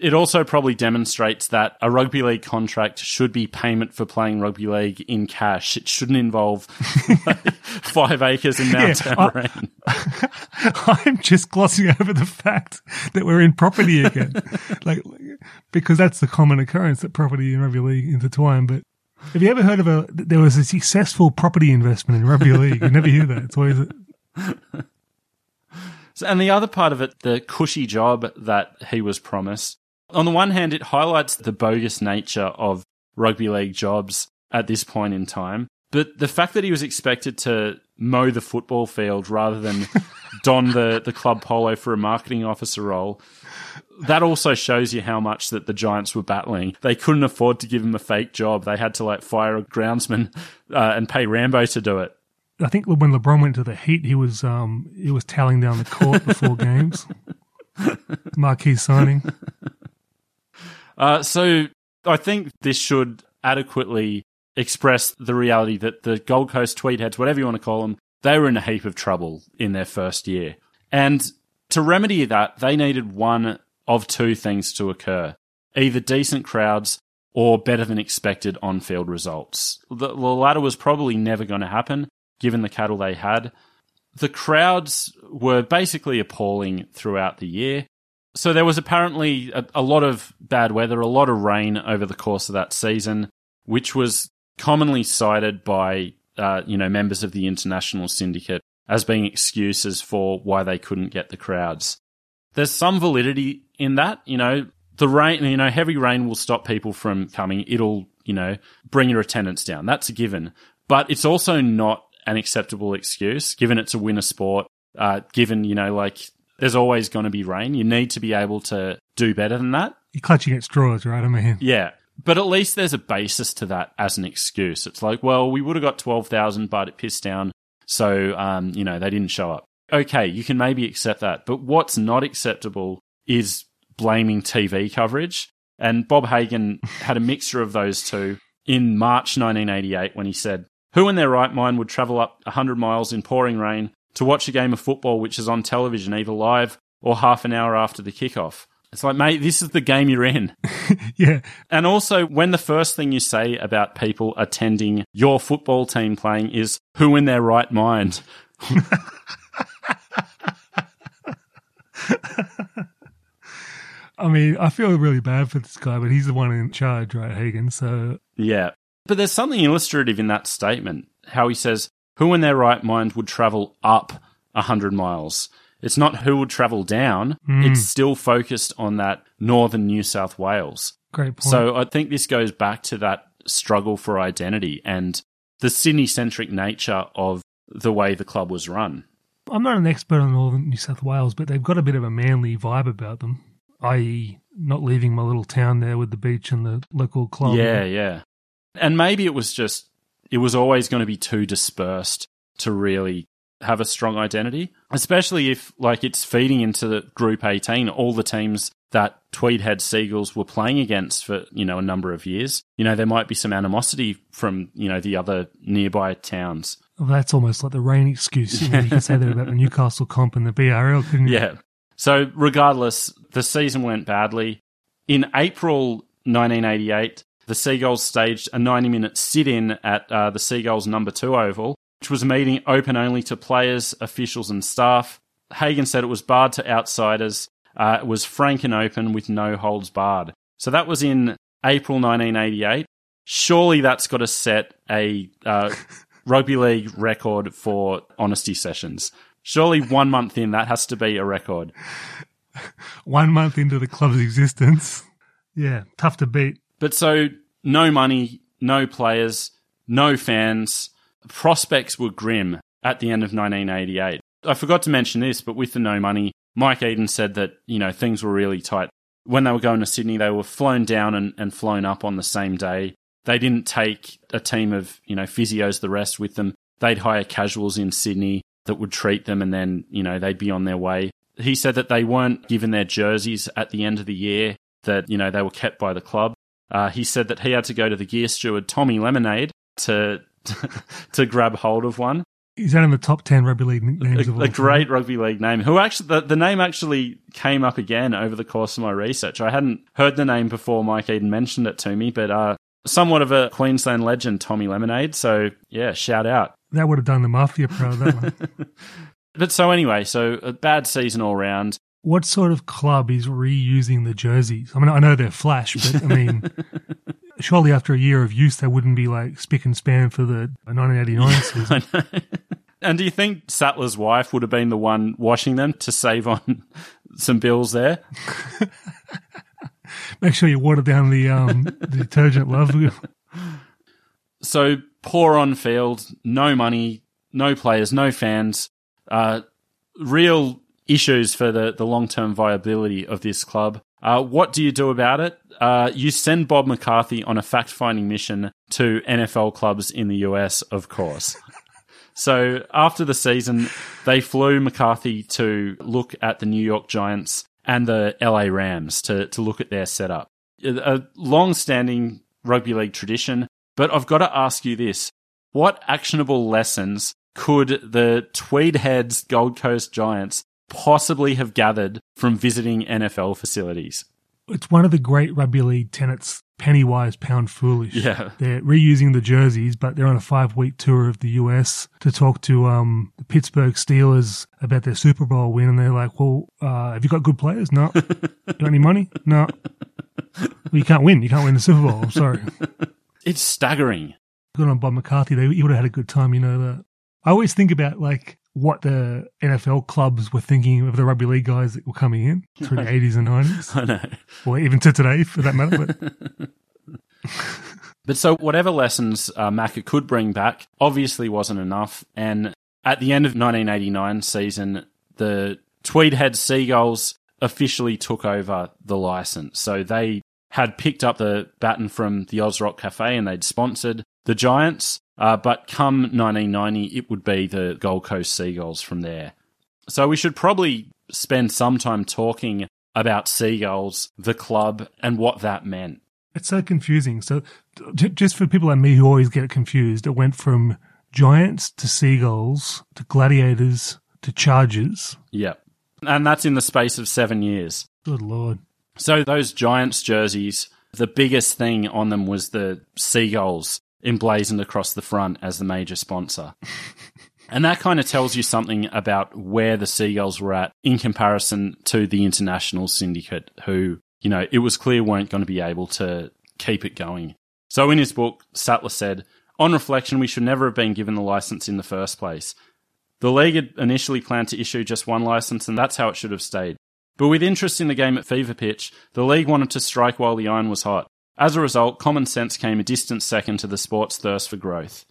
It also probably demonstrates that a rugby league contract should be payment for playing rugby league in cash. It shouldn't involve like, (laughs) five acres in Mount Yeah, I, (laughs) I'm just glossing over the fact that we're in property again, (laughs) like because that's the common occurrence that property and rugby league intertwine. But have you ever heard of a? There was a successful property investment in rugby league. You never hear that. It's always So- and the other part of it, the cushy job that he was promised. On the one hand, it highlights the bogus nature of rugby league jobs at this point in time. But the fact that he was expected to mow the football field rather than (laughs) don the, the club polo for a marketing officer role, that also shows you how much that the Giants were battling. They couldn't afford to give him a fake job. They had to like fire a groundsman (laughs) uh, and pay Rambo to do it. I think when LeBron went to the Heat, he was um he was tallying down the court before (laughs) games. Marquee signing. Uh, so I think this should adequately express the reality that the Gold Coast Tweedheads, whatever you want to call them, they were in a heap of trouble in their first year. And to remedy that, they needed one of two things to occur either decent crowds or better than expected on field results. The, the latter was probably never going to happen given the cattle they had. The crowds were basically appalling throughout the year. So there was apparently a, a lot of bad weather, a lot of rain over the course of that season, which was commonly cited by uh, you know members of the international syndicate as being excuses for why they couldn't get the crowds. There's some validity in that, you know. The rain, you know, heavy rain will stop people from coming. It'll, you know, bring your attendance down. That's a given. But it's also not an acceptable excuse, given it's a winter sport. Uh, given, you know, like there's always going to be rain. You need to be able to do better than that. You're clutching at straws, right? I mean, Yeah. But at least there's a basis to that as an excuse. It's like, well, we would have got 12,000, but it pissed down. So, um, you know, they didn't show up. Okay, you can maybe accept that. But what's not acceptable is blaming TV coverage. And Bob Hagan (laughs) had a mixture of those two in March 1988 when he said, Who in their right mind would travel up 100 miles in pouring rain to watch a game of football which is on television either live or half an hour after the kickoff? It's like, mate, this is the game you're in. (laughs) yeah, And also, when the first thing you say about people attending your football team playing is who in their right mind, (laughs) I mean, I feel really bad for this guy, but he's the one in charge, right, Hagen? So yeah. But there's something illustrative in that statement. How he says, who in their right mind would travel up 100 miles? It's not who would travel down. Hmm. It's still focused on that northern New South Wales. great point. So I think this goes back to that struggle for identity and the Sydney centric nature of the way the club was run. I'm not an expert on Northern New South Wales, but they've got a bit of a manly vibe about them, i.e., not leaving my little town there with the beach and the local club. Yeah, yeah. And maybe it was just, it was always going to be too dispersed to really have a strong identity, especially if, like, it's feeding into the Group 18, all the teams that Tweedhead Seagulls were playing against for, you know, a number of years. You know, there might be some animosity from, you know, the other nearby towns. Well, that's almost like the rain excuse. You, know, you can say that about the Newcastle comp and the BRL, couldn't you? Yeah. So, regardless, the season went badly. In April 1988, the Seagulls staged a 90 minute sit in at uh, the Seagulls number two oval, which was a meeting open only to players, officials, and staff. Hagen said it was barred to outsiders. Uh, it was frank and open with no holds barred. So that was in April 1988. Surely that's got to set a uh, (laughs) rugby league record for honesty sessions. Surely one month in, that has to be a record. (laughs) One month into the club's existence. Yeah, tough to beat. But so, no money, no players, no fans. Prospects were grim at the end of 1988. I forgot to mention this, but with the no money, Mike Eden said that, you know, things were really tight. When they were going to Sydney, they were flown down and, and flown up on the same day. They didn't take a team of, you know, physios, the rest with them. They'd hire casuals in Sydney that would treat them and then, you know, they'd be on their way. He said that they weren't given their jerseys at the end of the year, that, you know, they were kept by the club. Uh, he said that he had to go to the gear steward, Tommy Lemonade, to, (laughs) to grab hold of one. Is that in the top 10 rugby league names a, of all a time? great rugby league name. Who actually the, the name actually came up again over the course of my research. I hadn't heard the name before Mike Eden mentioned it to me, but uh, somewhat of a Queensland legend, Tommy Lemonade. So yeah, shout out. That would have done the Mafia proud, that one. (laughs) But so anyway, so a bad season all round. What sort of club is reusing the jerseys? I mean, I know they're flash, but I mean, (laughs) surely after a year of use, they wouldn't be like spick and span for the 1989 season. And do you think Sattler's wife would have been the one washing them to save on some bills there? (laughs) Make sure you water down the um, the detergent, love. (laughs) So poor on field, no money, no players, no fans, uh, real issues for the, the long term viability of this club. Uh, what do you do about it? Uh, you send Bob McCarthy on a fact finding mission to NFL clubs in the US, of course. (laughs) so after the season, they flew McCarthy to look at the New York Giants and the LA Rams to, to look at their setup. A long standing rugby league tradition. But I've got to ask you this. What actionable lessons could the Tweedheads Gold Coast Giants possibly have gathered from visiting NFL facilities? it's one of the great rugby league tenets penny wise, pound foolish. Yeah. They're reusing the jerseys, but they're on a five week tour of the US to talk to um, the Pittsburgh Steelers about their Super Bowl win. And they're like, well, uh, have you got good players? No. you (laughs) got any money? No. Well, you can't win. You can't win the Super Bowl. I'm sorry. (laughs) It's staggering. Good on Bob McCarthy. They, he would have had a good time, you know that. I always think about like what the NFL clubs were thinking of the rugby league guys that were coming in (laughs) through the 80s and 90s, I know. or even to today for that matter. But (laughs) But so, whatever lessons uh, Macca could bring back obviously wasn't enough. And at the end of 1989 season, the Tweedhead Seagulls officially took over the license. So they had picked up the baton from the Ozrock Cafe and they'd sponsored the Giants. Uh, but come 1990, it would be the Gold Coast Seagulls from there. So we should probably spend some time talking about Seagulls, the club, and what that meant. It's so confusing. So, j- just for people like me who always get confused, it went from giants to seagulls to gladiators to chargers. Yep. And that's in the space of seven years. Good lord. So those Giants jerseys, the biggest thing on them was the seagulls emblazoned across the front as the major sponsor. and that kind of tells you something about where the seagulls were at in comparison to the international syndicate, who, you know, it was clear weren't going to be able to keep it going. So in his book, Sattler said, on reflection, we should never have been given the license in the first place. The league had initially planned to issue just one license, and that's how it should have stayed. But with interest in the game at fever pitch, the league wanted to strike while the iron was hot. As a result, common sense came a distant second to the sport's thirst for growth.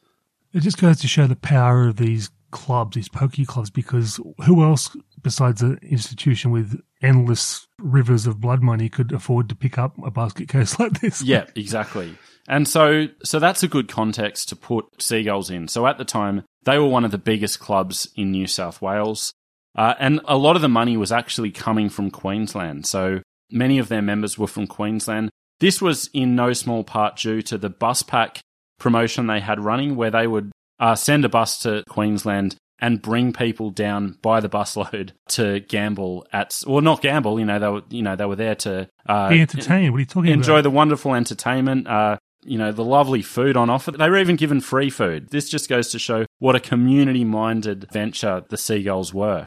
It just goes to show the power of these clubs, these pokey clubs, because who else besides an institution with endless rivers of blood money could afford to pick up a basket case (laughs) like this? Yeah, exactly. And so, so that's a good context to put Seagulls in. So at the time, they were one of the biggest clubs in New South Wales. Uh, and a lot of the money was actually coming from Queensland. So many of their members were from Queensland. This was in no small part due to the bus pack promotion they had running, where they would uh, send a bus to Queensland and bring people down by the busload (laughs) to gamble at, or not gamble. You know, they were, you know, they were there to uh, Be entertained. What are you talking enjoy about? Enjoy the wonderful entertainment. Uh, you know, the lovely food on offer. They were even given free food. This just goes to show what a community minded venture the Seagulls were.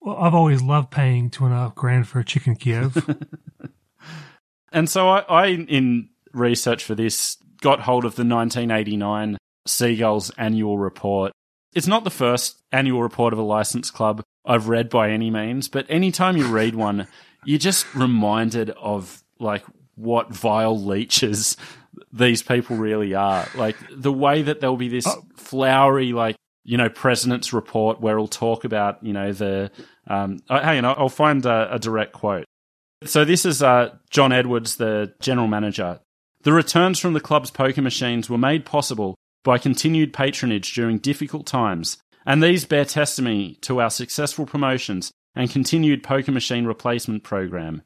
Well, I've always loved paying two and a half grand for a chicken Kiev. (laughs) And so I, I, in research for this, got hold of the 1989 Seagulls annual report. It's not the first annual report of a licensed club I've read by any means, but anytime you read one, you're just reminded of like what vile leeches these people really are. Like the way that there'll be this flowery, like, you know, president's report where it'll talk about, you know, the, um, uh, hang on, I'll find a, a direct quote. So this is uh, John Edwards, the general manager. The returns from the club's poker machines were made possible by continued patronage during difficult times, and these bear testimony to our successful promotions and continued poker machine replacement program.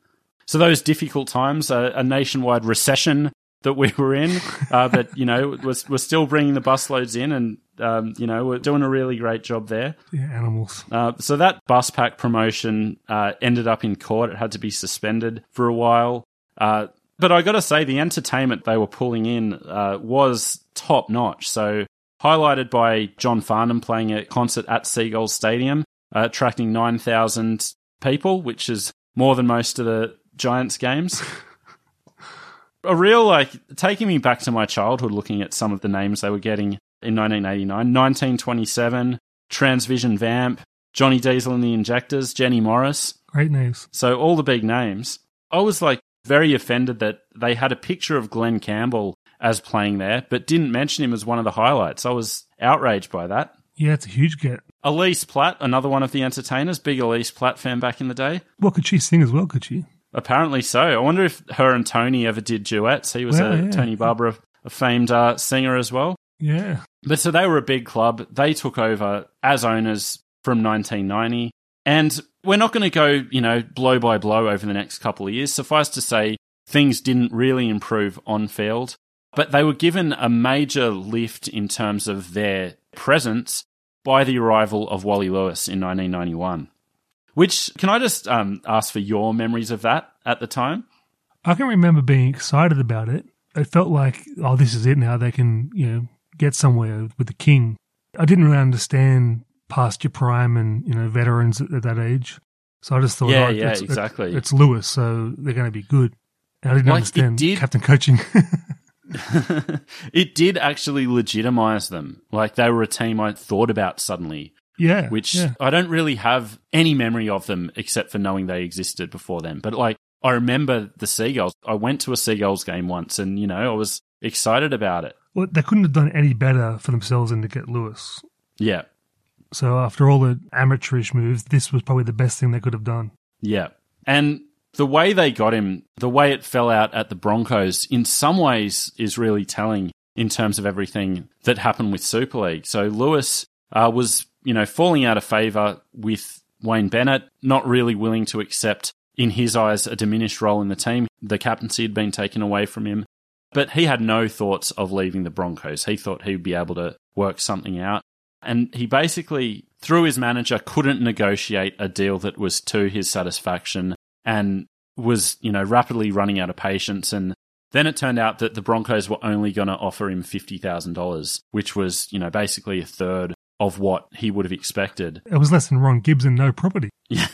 So those difficult times, uh, a nationwide recession that we were in, uh, but you know we're, we're still bringing the busloads in, and um, you know we're doing a really great job there. yeah, animals. Uh, so that bus pack promotion uh, ended up in court. It had to be suspended for a while. Uh, but I got to say, the entertainment they were pulling in uh, was top notch. So highlighted by John Farnham playing a concert at Seagulls Stadium, uh, attracting nine thousand people, which is more than most of the Giants games. (laughs) a real like taking me back to my childhood, looking at some of the names they were getting in 1989, 1927, Transvision Vamp, Johnny Diesel and the Injectors, Jenny Morris. Great names. So all the big names. I was like very offended that they had a picture of Glen Campbell as playing there, but didn't mention him as one of the highlights. I was outraged by that. Yeah, it's a huge get. Elise Platt, another one of the entertainers, big Elise Platt fan back in the day. Well, could she sing as well? Could she? Apparently so. I wonder if her and Tony ever did duets. He was Well, a yeah. Tony Barber, a famed uh, singer as well. Yeah. But so they were a big club. They took over as owners from 1990. And we're not going to go, you know, blow by blow over the next couple of years. Suffice to say, things didn't really improve on field, but they were given a major lift in terms of their presence by the arrival of Wally Lewis in 1991. Which, can I just um, ask for your memories of that at the time? I can remember being excited about it. It felt like, oh, this is it now. They can, you know, get somewhere with the king. I didn't really understand past your prime and, you know, veterans at, at that age. So I just thought, Yeah, oh, yeah, it's, exactly. It's Lewis, so they're going to be good. And I didn't Like, understand did- captain coaching. (laughs) it did actually legitimize them. Like they were a team I thought about suddenly, yeah. which yeah. I don't really have any memory of them except for knowing they existed before then. But like I remember the Seagulls. I went to a Seagulls game once and, you know, I was excited about it. Well, they couldn't have done any better for themselves than to get Lewis. Yeah. So after all the amateurish moves, this was probably the best thing they could have done. Yeah. And the way they got him, the way it fell out at the Broncos, in some ways is really telling in terms of everything that happened with Super League. So Lewis uh, was, you know, falling out of favour with Wayne Bennett, not really willing to accept, in his eyes, a diminished role in the team. The captaincy had been taken away from him. But he had no thoughts of leaving the Broncos. He thought he'd be able to work something out. And he basically, through his manager, couldn't negotiate a deal that was to his satisfaction and was, you know, rapidly running out of patience. And then it turned out that the Broncos were only going to offer him $50,000, which was, you know, basically a third of what he would have expected. It was less than Ron Gibbs and no property. Yeah.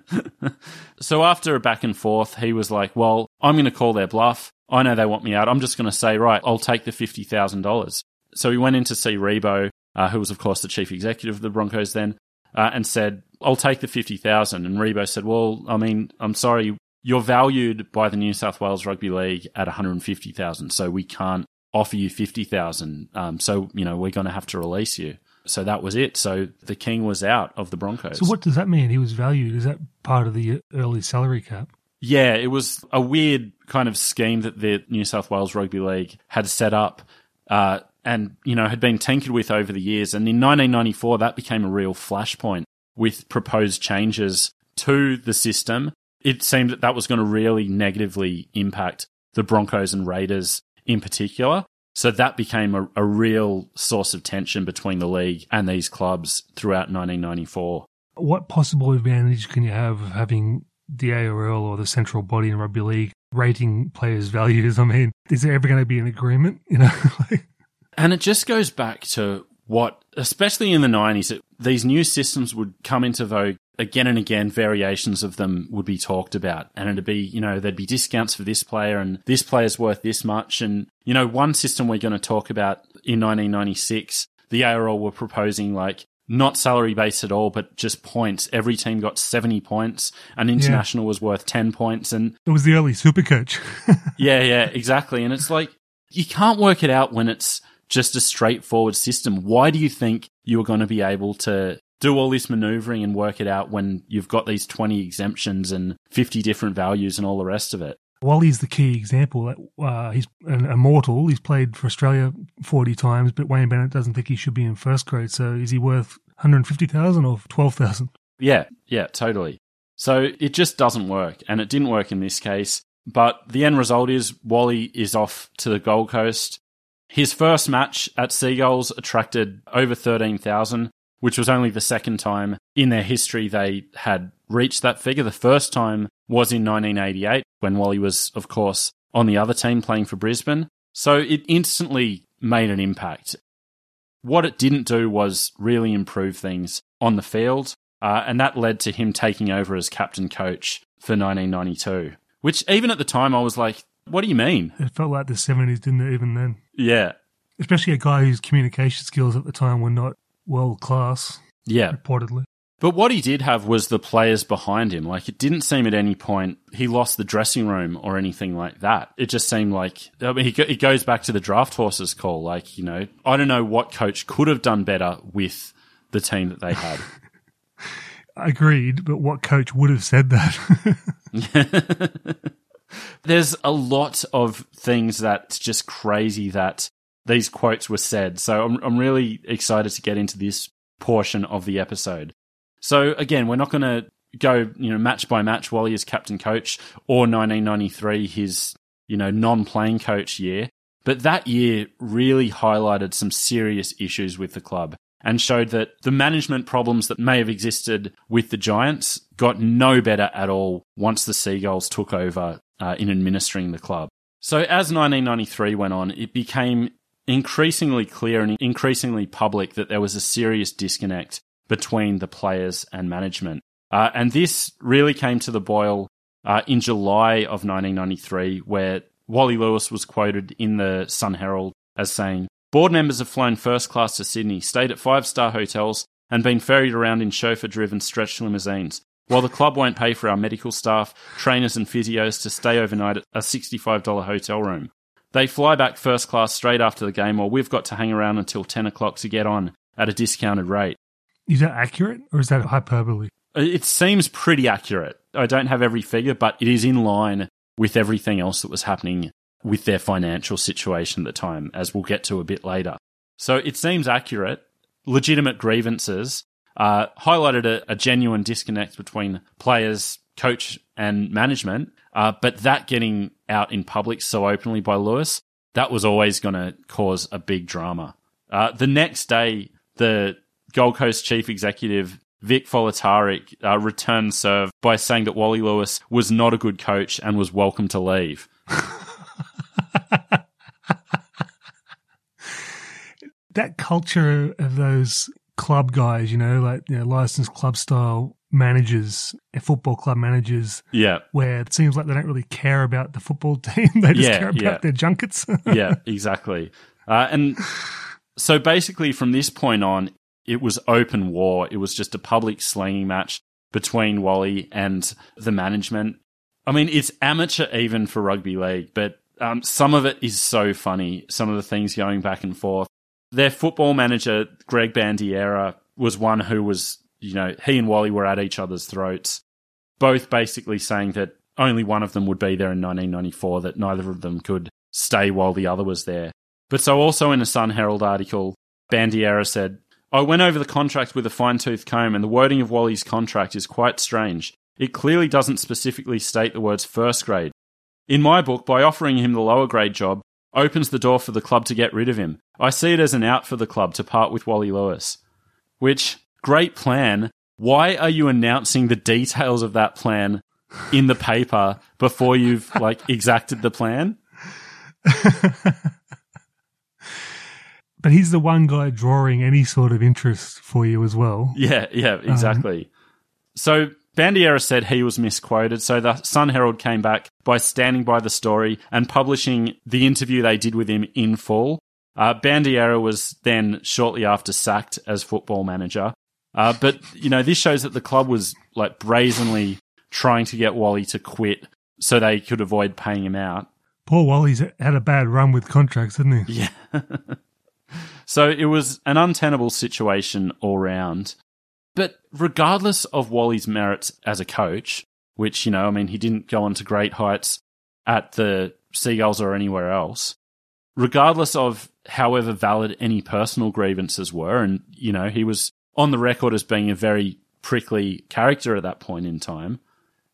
(laughs) so after a back and forth, he was like, well, I'm going to call their bluff. I know they want me out. I'm just going to say, right, I'll take the $50,000. So he went in to see Ribot, uh, who was, of course, the chief executive of the Broncos then, uh, and said, I'll take the 50,000. And Ribot said, well, I mean, I'm sorry, you're valued by the New South Wales Rugby League at 150,000. So we can't offer you 50,000. Um, so, you know, we're going to have to release you. So that was it. So the king was out of the Broncos. So what does that mean? He was valued. Is that part of the early salary cap? Yeah, it was a weird kind of scheme that the New South Wales Rugby League had set up uh, and, you know, had been tinkered with over the years. And in 1994, that became a real flashpoint with proposed changes to the system. It seemed that that was going to really negatively impact the Broncos and Raiders in particular. So that became a, a real source of tension between the league and these clubs throughout 1994. What possible advantage can you have of having the ARL or the central body in rugby league rating players' values? I mean, is there ever going to be an agreement? You know, (laughs) And it just goes back to what, especially in the 90s, it, these new systems would come into vogue again and again, variations of them would be talked about. And it'd be, you know, there'd be discounts for this player and this player's worth this much. And, you know, one system we're going to talk about in 1996, the ARL were proposing like not salary based at all, but just points. Every team got 70 points. An international yeah. was worth 10 points. And it was the early super coach. (laughs) yeah, yeah, exactly. And it's like, you can't work it out when it's just a straightforward system. Why do you think you are going to be able to do all this maneuvering and work it out when you've got these 20 exemptions and 50 different values and all the rest of it? Wally's the key example. Uh, he's an immortal. He's played for Australia 40 times, but Wayne Bennett doesn't think he should be in first grade. So is he worth 150,000 or 12,000? Yeah, yeah, totally. So it just doesn't work. And it didn't work in this case. But the end result is Wally is off to the Gold Coast. His first match at Seagulls attracted over 13,000, which was only the second time in their history they had reached that figure. The first time was in 1988 when Wally was, of course, on the other team playing for Brisbane. So it instantly made an impact. What it didn't do was really improve things on the field, uh, and that led to him taking over as captain coach for 1992. Which, even at the time, I was like, what do you mean? It felt like the 70s, didn't it, even then? Yeah. Especially a guy whose communication skills at the time were not world class. Yeah. Reportedly. But what he did have was the players behind him. Like, it didn't seem at any point he lost the dressing room or anything like that. It just seemed like, I mean, he, it goes back to the draft horses call. Like, you know, I don't know what coach could have done better with the team that they had. (laughs) Agreed, but what coach would have said that? (laughs) There's a lot of things that's just crazy that these quotes were said. So I'm, I'm really excited to get into this portion of the episode. So again, we're not going to go, you know, match by match while he is captain coach or 1993, his, you know, non-playing coach year. But that year really highlighted some serious issues with the club and showed that the management problems that may have existed with the Giants got no better at all once the Seagulls took over uh, in administering the club. So as 1993 went on, it became increasingly clear and increasingly public that there was a serious disconnect between the players and management. Uh, and this really came to the boil uh, in July of 1993, where Wally Lewis was quoted in the Sun Herald as saying, Board members have flown first class to Sydney, stayed at five star hotels, and been ferried around in chauffeur driven stretch limousines. While the club won't pay for our medical staff, trainers, and physios to stay overnight at a $65 hotel room. They fly back first class straight after the game, while we've got to hang around until 10 o'clock to get on at a discounted rate. Is that accurate or is that hyperbole? It seems pretty accurate. I don't have every figure, but it is in line with everything else that was happening with their financial situation at the time, as we'll get to a bit later. So it seems accurate. Legitimate grievances uh, highlighted a, a, genuine disconnect between players, coach, and management. Uh, but that getting out in public so openly by Lewis, that was always going to cause a big drama. Uh, the next day, the Gold Coast chief executive Vic Folatarik uh, returned serve by saying that Wally Lewis was not a good coach and was welcome to leave. (laughs) that culture of those club guys, you know, like you know, licensed club style managers, football club managers. Yeah. Where it seems like they don't really care about the football (laughs) team. they just yeah, care about yeah. their junkets. (laughs) yeah, exactly. Uh, and so basically from this point on, it was open war. It was just a public slinging match between Wally and the management. I mean, it's amateur even for rugby league, but um, some of it is so funny. Some of the things going back and forth. Their football manager, Greg Bandiera, was one who was, you know, he and Wally were at each other's throats, both basically saying that only one of them would be there in 1994, that neither of them could stay while the other was there. But so also in a Sun Herald article, Bandiera said, I went over the contract with a fine tooth comb, and the wording of Wally's contract is quite strange. It clearly doesn't specifically state the words first grade. In my book, by offering him the lower grade job, opens the door for the club to get rid of him. I see it as an out for the club to part with Wally Lewis. Which, great plan. Why are you announcing the details of that plan in the paper before you've (laughs) like exacted the plan? (laughs) but he's the one guy drawing any sort of interest for you as well. Yeah, yeah, exactly. Um, So Bandiera said he was misquoted, so the Sun Herald came back by standing by the story and publishing the interview they did with him in full. Uh, Bandiera was then shortly after sacked as football manager. Uh, but, you know, this shows that the club was like brazenly trying to get Wally to quit so they could avoid paying him out. Poor Wally's had a bad run with contracts, hasn't he? (laughs) Yeah. so it was an untenable situation all round. But regardless of Wally's merits as a coach, which, you know, I mean, he didn't go on to great heights at the Seagulls or anywhere else, regardless of however valid any personal grievances were, and, you know, he was on the record as being a very prickly character at that point in time,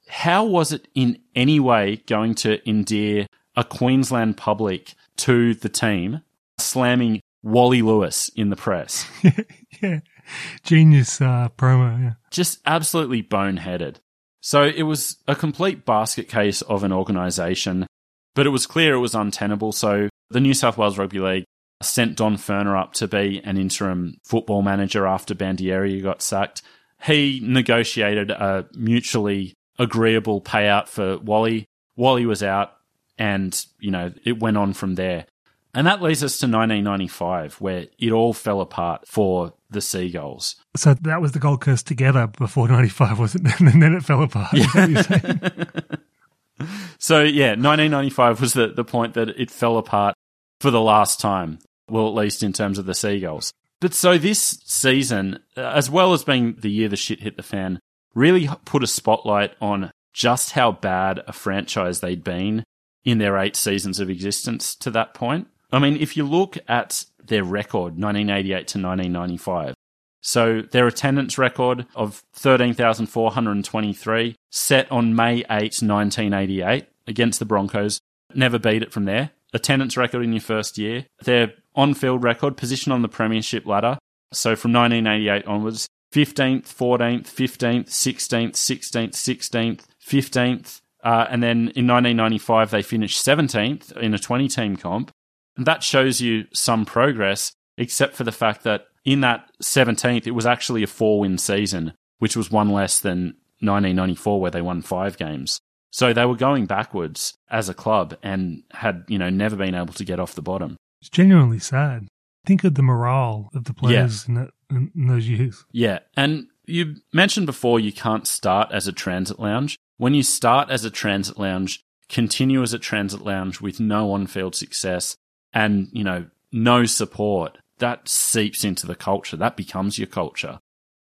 how was it in any way going to endear a Queensland public to the team, slamming Wally Lewis in the press? (laughs) yeah. Genius uh, promo, yeah. Just absolutely boneheaded. So it was a complete basket case of an organisation, but it was clear it was untenable. So the New South Wales Rugby League sent Don Furner up to be an interim football manager after Bandieri got sacked. He negotiated a mutually agreeable payout for Wally. Wally was out, and you know it went on from there. And that leads us to 1995, where it all fell apart for the Seagulls. So that was the Gold Coast together before 95, wasn't it? (laughs) And then it fell apart. Yeah. (laughs) so, yeah, 1995 was the, the point that it fell apart for the last time. Well, at least in terms of the Seagulls. But so this season, uh, as well as being the year the shit hit the fan, really put a spotlight on just how bad a franchise they'd been in their eight seasons of existence to that point. I mean, if you look at their record, 1988 to 1995, so their attendance record of 13,423 set on May 8, 1988 against the Broncos. Never beat it from there. Attendance record in your first year. Their on-field record, position on the premiership ladder. So from 1988 onwards, 15th, 14th, 15th, 16th, 16th, 16th, 15th. Uh, and then in 1995, they finished 17th in a 20 team comp. And that shows you some progress, except for the fact that in that 17th, it was actually a four win season, which was one less than 1994, where they won five games. So they were going backwards as a club and had, you know, never been able to get off the bottom. It's genuinely sad. Think of the morale of the players yeah. in, that, in those years. Yeah. And you mentioned before you can't start as a transit lounge. When you start as a transit lounge, continue as a transit lounge with no on field success and, you know, no support, that seeps into the culture. That becomes your culture.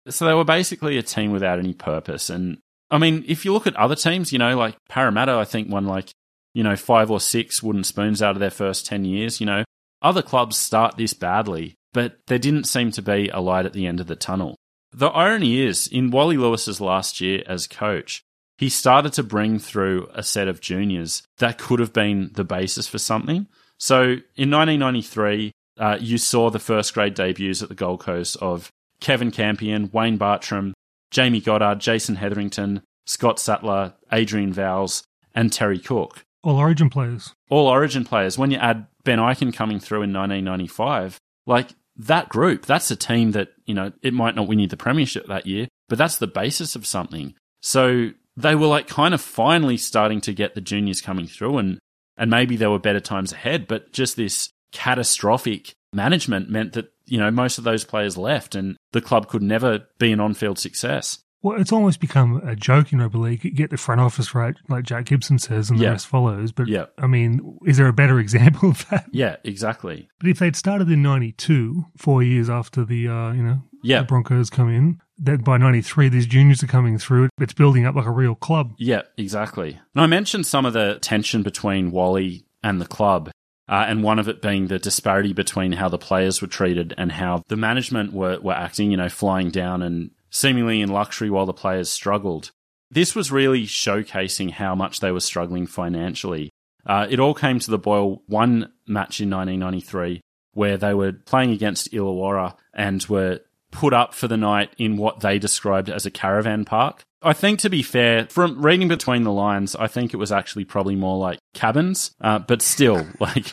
So they were basically a team without any purpose. And I mean, if you look at other teams, you know, like Parramatta, I think won like, you know, five or six wooden spoons out of their first 10 years. You know, other clubs start this badly, but there didn't seem to be a light at the end of the tunnel. The irony is, in Wally Lewis's last year as coach, he started to bring through a set of juniors that could have been the basis for something. So in 1993, uh, you saw the first grade debuts at the Gold Coast of Kevin Campion, Wayne Bartram, Jamie Goddard, Jason Hetherington, Scott Sattler, Adrian Vowles, and Terry Cook. All Origin players. All Origin players. When you add Ben Ikin coming through in 1995, like that group, that's a team that, you know, it might not win you the premiership that year, but that's the basis of something. So they were like kind of finally starting to get the juniors coming through and and maybe there were better times ahead, but just this catastrophic management meant that, you know, most of those players left and the club could never be an on field success. Well, it's almost become a joke in rugby league. Get the front office right, like Jack Gibson says, and the rest follows. But yeah. I mean, is there a better (laughs) example of that? Yeah, exactly. But if they'd started in '92, four years after the uh, you know yeah. the Broncos come in, that by '93 these juniors are coming through. It's building up like a real club. Yeah, exactly. And I mentioned some of the tension between Wally and the club. Uh, and one of it being the disparity between how the players were treated and how the management were, were acting, you know, flying down and seemingly in luxury while the players struggled. This was really showcasing how much they were struggling financially. Uh, it all came to the boil one match in 1993 where they were playing against Illawarra and were put up for the night in what they described as a caravan park. I think, to be fair, from reading between the lines, I think it was actually probably more like cabins, uh, but still, (laughs) like.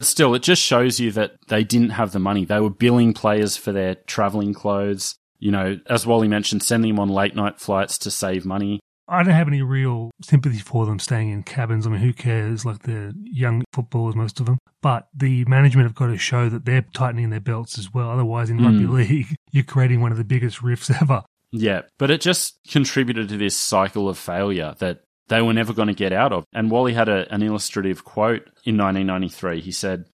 still, it just shows you that they didn't have the money. They were billing players for their traveling clothes. you know, as Wally mentioned, sending them on late night flights to save money. I don't have any real sympathy for them staying in cabins. I mean, who cares? Like they're young footballers, most of them. But the management have got to show that they're tightening their belts as well. Otherwise, in rugby league, (laughs) you're creating one of the biggest rifts (laughs) ever. Yeah, but it just contributed to this cycle of failure that they were never going to get out of. And Wally had a, an illustrative quote in 1993. He said,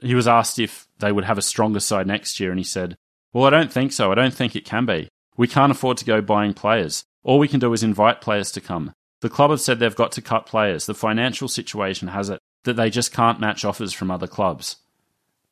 he was asked if they would have a stronger side next year, and he said, Well, I don't think so. I don't think it can be. We can't afford to go buying players. All we can do is invite players to come. The club have said they've got to cut players. The financial situation has it that they just can't match offers from other clubs.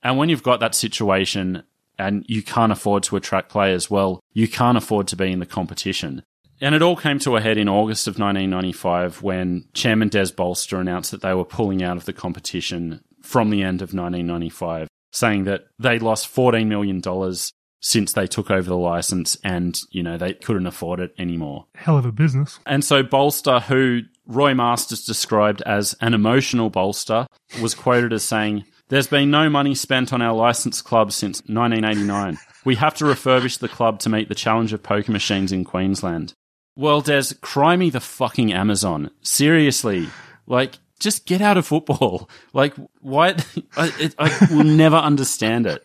And when you've got that situation and you can't afford to attract players, well, you can't afford to be in the competition. And it all came to a head in August of 1995 when Chairman Des Bolster announced that they were pulling out of the competition from the end of 1995, saying that they lost $14 million since they took over the license and, you know, they couldn't afford it anymore. Hell of a business. And so Bolster, who Roy Masters described as an emotional bolster, was quoted as saying, There's been no money spent on our licensed club since 1989. We have to refurbish the club to meet the challenge of poker machines in Queensland. Well, Des, cry me the fucking Amazon. Seriously. Like, just get out of football. Like, why? I, it, I will never understand it.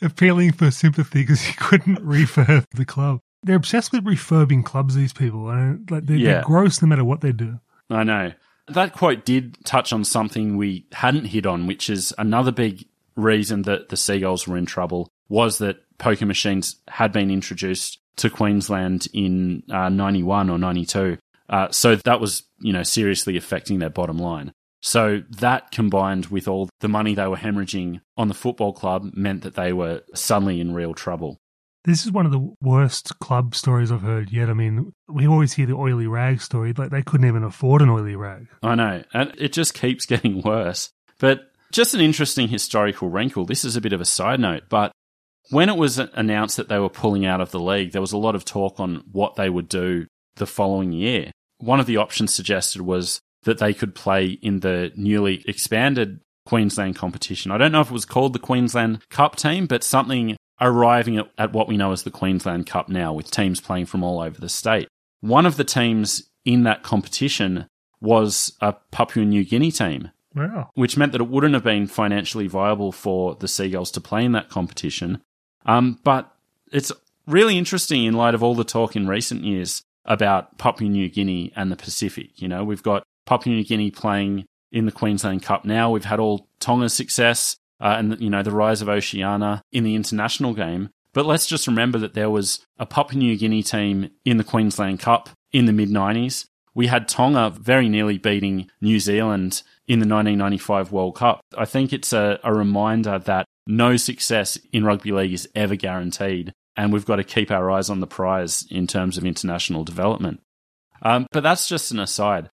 Appealing for sympathy because you couldn't refurb the club. They're obsessed with refurbing clubs, these people. And like, they're, Yeah. they're gross no matter what they do. I know. That quote did touch on something we hadn't hit on, which is another big reason that the Seagulls were in trouble was that poker machines had been introduced to Queensland in uh, 91 or 92. Uh, so that was, you know, seriously affecting their bottom line. So that combined with all the money they were hemorrhaging on the football club meant that they were suddenly in real trouble. This is one of the worst club stories I've heard yet. I mean, we always hear the oily rag story. Like, they couldn't even afford an oily rag. I know, and it just keeps (laughs) getting worse. But just an interesting historical wrinkle. This is a bit of a side note, but when it was announced that they were pulling out of the league, there was a lot of talk on what they would do the following year. One of the options suggested was that they could play in the newly expanded Queensland competition. I don't know if it was called the Queensland Cup team, but something arriving at, at what we know as the Queensland Cup now, with teams playing from all over the state. One of the teams in that competition was a Papua New Guinea team, Wow. which meant that it wouldn't have been financially viable for the Seagulls to play in that competition. Um, but it's really interesting in light of all the talk in recent years about Papua New Guinea and the Pacific. You know, we've got Papua New Guinea playing in the Queensland Cup now. We've had all Tonga's success uh, and, you know, the rise of Oceania in the international game. But let's just remember that there was a Papua New Guinea team in the Queensland Cup in the mid 90s. We had Tonga very nearly beating New Zealand in the 1995 World Cup. I think it's a, a reminder that no success in rugby league is ever guaranteed, and we've got to keep our eyes on the prize in terms of international development. Um, but that's just an aside.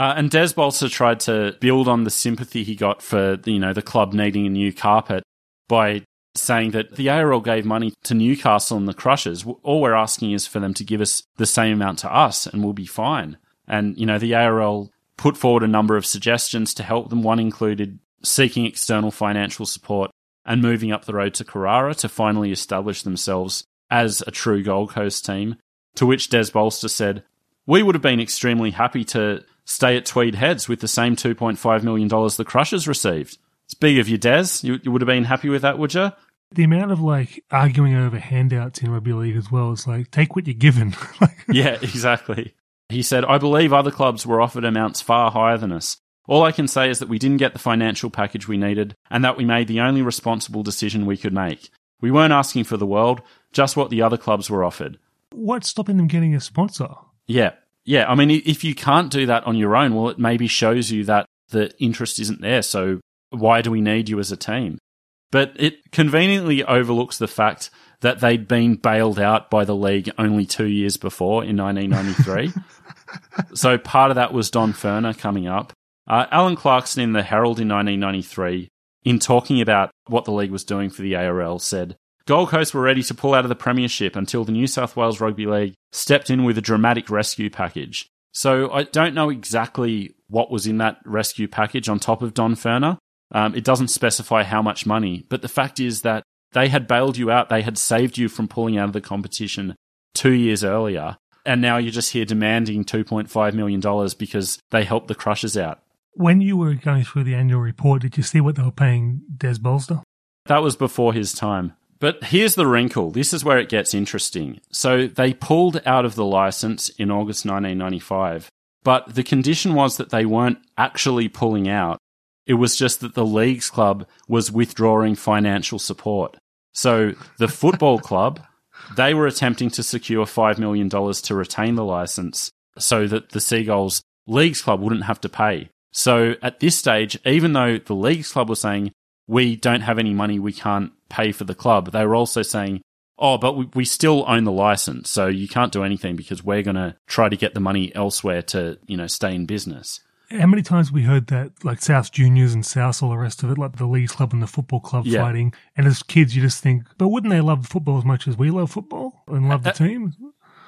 Uh, and Des Bolster tried to build on the sympathy he got for you know the club needing a new carpet by saying that the ARL gave money to Newcastle and the Crushers. All we're asking is for them to give us the same amount to us, and we'll be fine. And you know the ARL put forward a number of suggestions to help them. One included seeking external financial support and moving up the road to Carrara to finally establish themselves as a true Gold Coast team. To which Des Bolster said, "We would have been extremely happy to." Stay at Tweed Heads with the same $2.5 million the Crushers received. It's big of you, Des. You, you would have been happy with that, would you? The amount of like arguing over handouts in rugby league as well is like, take what you're given. (laughs) like, (laughs) Yeah, exactly. He said, I believe other clubs were offered amounts far higher than us. All I can say is that we didn't get the financial package we needed and that we made the only responsible decision we could make. We weren't asking for the world, just what the other clubs were offered. what's stopping them getting a sponsor? Yeah. Yeah. I mean, if you can't do that on your own, well, it maybe shows you that the interest isn't there. So why do we need you as a team? But it conveniently overlooks the fact that they'd been bailed out by the league only two years before in 1993. (laughs) so part of that was Don Furner coming up. Uh, Alan Clarkson in the Herald in 1993, in talking about what the league was doing for the ARL, said, Gold Coast were ready to pull out of the Premiership until the New South Wales Rugby League stepped in with a dramatic rescue package. So I don't know exactly what was in that rescue package on top of Don Furner. Um, it doesn't specify how much money, but the fact is that They had bailed you out. They had saved you from pulling out of the competition two years earlier. And now you're just here demanding $2.5 million because they helped the Crushers out. When you were going through the annual report, did you see what they were paying Des Bolster? That was before his time. But here's the wrinkle. This is where it gets interesting. So they pulled out of the license in August 1995, but the condition was that they weren't actually pulling out. It was just that the leagues club was withdrawing financial support. So the football (laughs) club, they were attempting to secure $5 million to retain the license so that the Seagulls leagues club wouldn't have to pay. So at this stage, even though the leagues club was saying, we don't have any money, we can't pay for the club. They were also saying, oh, but we, we still own the license, so you can't do anything because we're going to try to get the money elsewhere to, you know, stay in business. How many times have we heard that, like South Juniors and South, all the rest of it, like the Leagues Club and the football club Yeah. fighting? And as kids, you just think, but wouldn't they love football as much as we love football and love the team?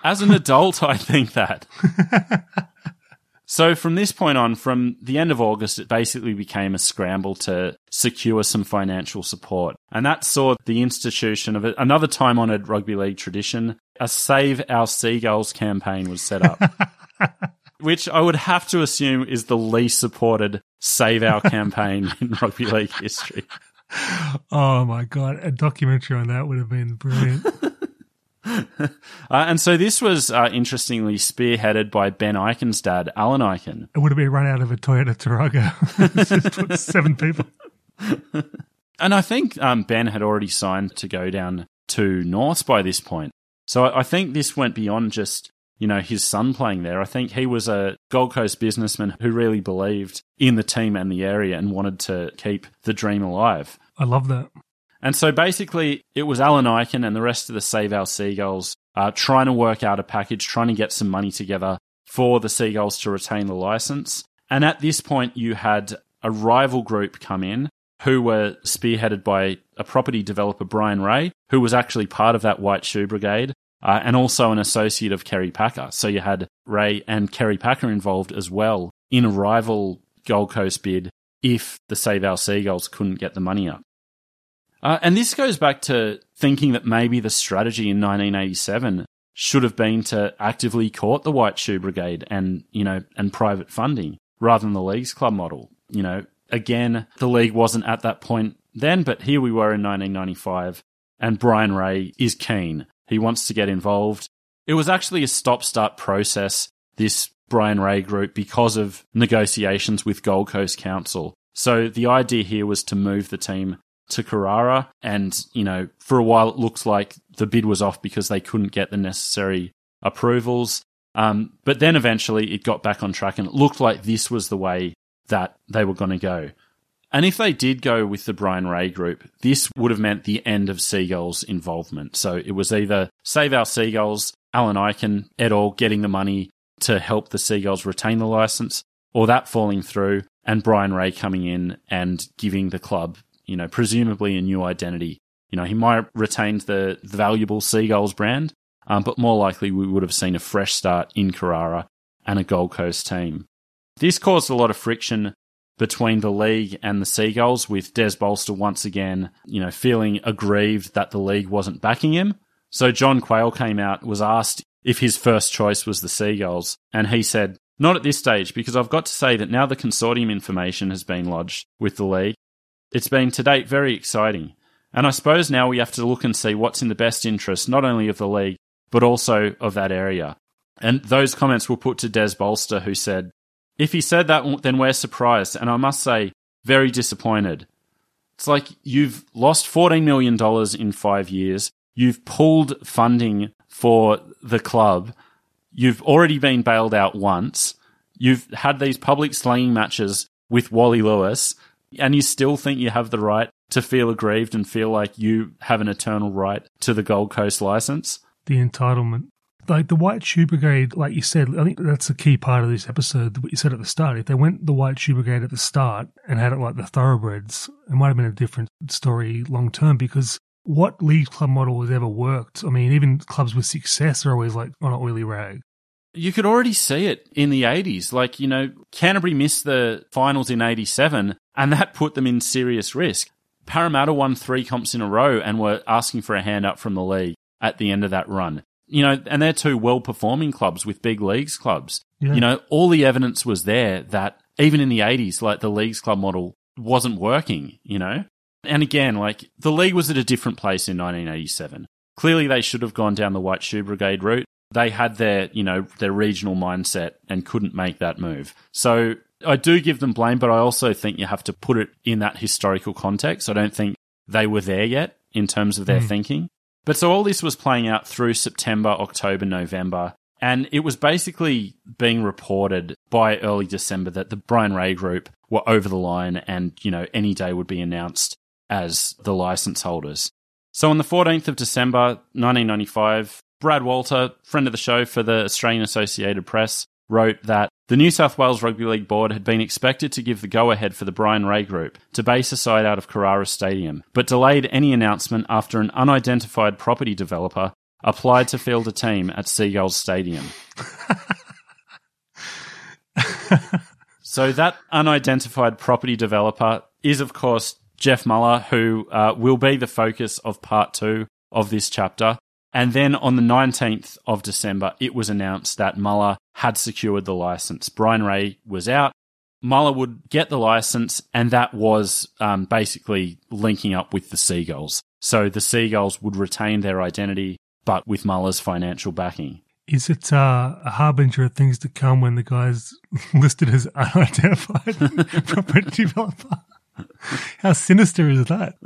As an adult, I think that. (laughs) so from this point on, from the end of August, it basically became a scramble to secure some financial support. And that saw the institution of another time honored rugby league tradition, a Save Our Seagulls campaign was set up. (laughs) Which I would have to assume is the least supported Save Our campaign in (laughs) rugby league history. Oh my God. A documentary on that would have been brilliant. (laughs) (laughs) Uh, and so this was uh, interestingly spearheaded by Ben Ikin's dad, Alan Ikin. it would have been run out of a Toyota Tarago. (laughs) It's just put seven people. (laughs) And I think um, Ben had already signed to go down to North by this point. So I I think this went beyond just, you know, his son playing there. I think he was a Gold Coast businessman who really believed in the team and the area and wanted to keep the dream alive. I love that. And so basically, it was Alan Ikin and the rest of the Save Our Seagulls uh, trying to work out a package, trying to get some money together for the Seagulls to retain the license. And at this point, you had a rival group come in who were spearheaded by a property developer, Brian Ray, who was actually part of that White Shoe Brigade. Uh, and also an associate of Kerry Packer. So you had Ray and Kerry Packer involved as well in a rival Gold Coast bid if the Save Our Seagulls couldn't get the money up. Uh, and this goes back to thinking that maybe the strategy in 1987 should have been to actively court the White Shoe Brigade and, you know, and private funding rather than the Leagues Club model. You know, again, the league wasn't at that point then, but here we were in 1995 and Brian Ray is keen. He wants to get involved. It was actually a stop start process, this Brian Ray group, because of negotiations with Gold Coast Council. So the idea here was to move the team to Carrara. And, you know, for a while it looks like the bid was off because they couldn't get the necessary approvals. Um, but then eventually it got back on track and it looked like this was the way that they were going to go. And if they did go with the Brian Ray group, this would have meant the end of Seagull's involvement. So it was either Save Our Seagulls, Alan Ikin et al. getting the money to help the Seagulls retain the license, or that falling through and Brian Ray coming in and giving the club, you know, presumably a new identity. You know, he might have retained the, valuable Seagulls brand, um, but more likely we would have seen a fresh start in Carrara and a Gold Coast team. This caused a lot of friction between the league and the Seagulls, with Des Bolster once again, you know, feeling aggrieved that the league wasn't backing him. So John Quayle came out, was asked if his first choice was the Seagulls, and he said, Not at this stage, because I've got to say that now the consortium information has been lodged with the league. It's been to date very exciting. And I suppose now we have to look and see what's in the best interest not only of the league, but also of that area. And those comments were put to Des Bolster, who said, If he said that, then we're surprised, and I must say, very disappointed. It's like you've lost $14 million in five years. You've pulled funding for the club. You've already been bailed out once. You've had these public slanging matches with Wally Lewis, and you still think you have the right to feel aggrieved and feel like you have an eternal right to the Gold Coast license. The entitlement. Like the White Shoe Brigade, like you said, I think that's a key part of this episode, what you said at the start. If they went the White Shoe Brigade at the start and had it like the thoroughbreds, it might have been a different story long term because what league club model has ever worked? I mean, even clubs with success are always like on an oily rag. You could already see it in the 80s. Like, you know, Canterbury missed the finals in 87, and that put them in serious risk. Parramatta won three comps in a row and were asking for a hand up from the league at the end of that run. You know, and they're two well performing clubs with big leagues clubs. Yeah. You know, all the evidence was there that even in the 80s, like the leagues club model wasn't working, you know? And again, like the league was at a different place in 1987. Clearly, they should have gone down the White Shoe Brigade route. They had their, you know, their regional mindset and couldn't make that move. So I do give them blame, but I also think you have to put it in that historical context. I don't think they were there yet in terms of their Mm. thinking. But so all this was playing out through September, October, November. And it was basically being reported by early December that the Brian Ray group were over the line and, you know, any day would be announced as the license holders. So on the 14th of December, 1995, Brad Walter, friend of the show for the Australian Associated Press, wrote that the New South Wales Rugby League Board had been expected to give the go ahead for the Brian Ray Group to base a side out of Carrara Stadium, but delayed any announcement after an unidentified property developer applied to field a team at Seagulls Stadium. (laughs) so that unidentified property developer is, of course, Jeff Muller, who uh, will be the focus of part two of this chapter. And then on the 19th of December, it was announced that Muller had secured the license. Brian Ray was out. Muller would get the license, and that was um, basically linking up with the Seagulls. So the Seagulls would retain their identity, but with Muller's financial backing. Is it uh, a harbinger of things to come when the guy's (laughs) listed as unidentified (laughs) property developer? How sinister is that?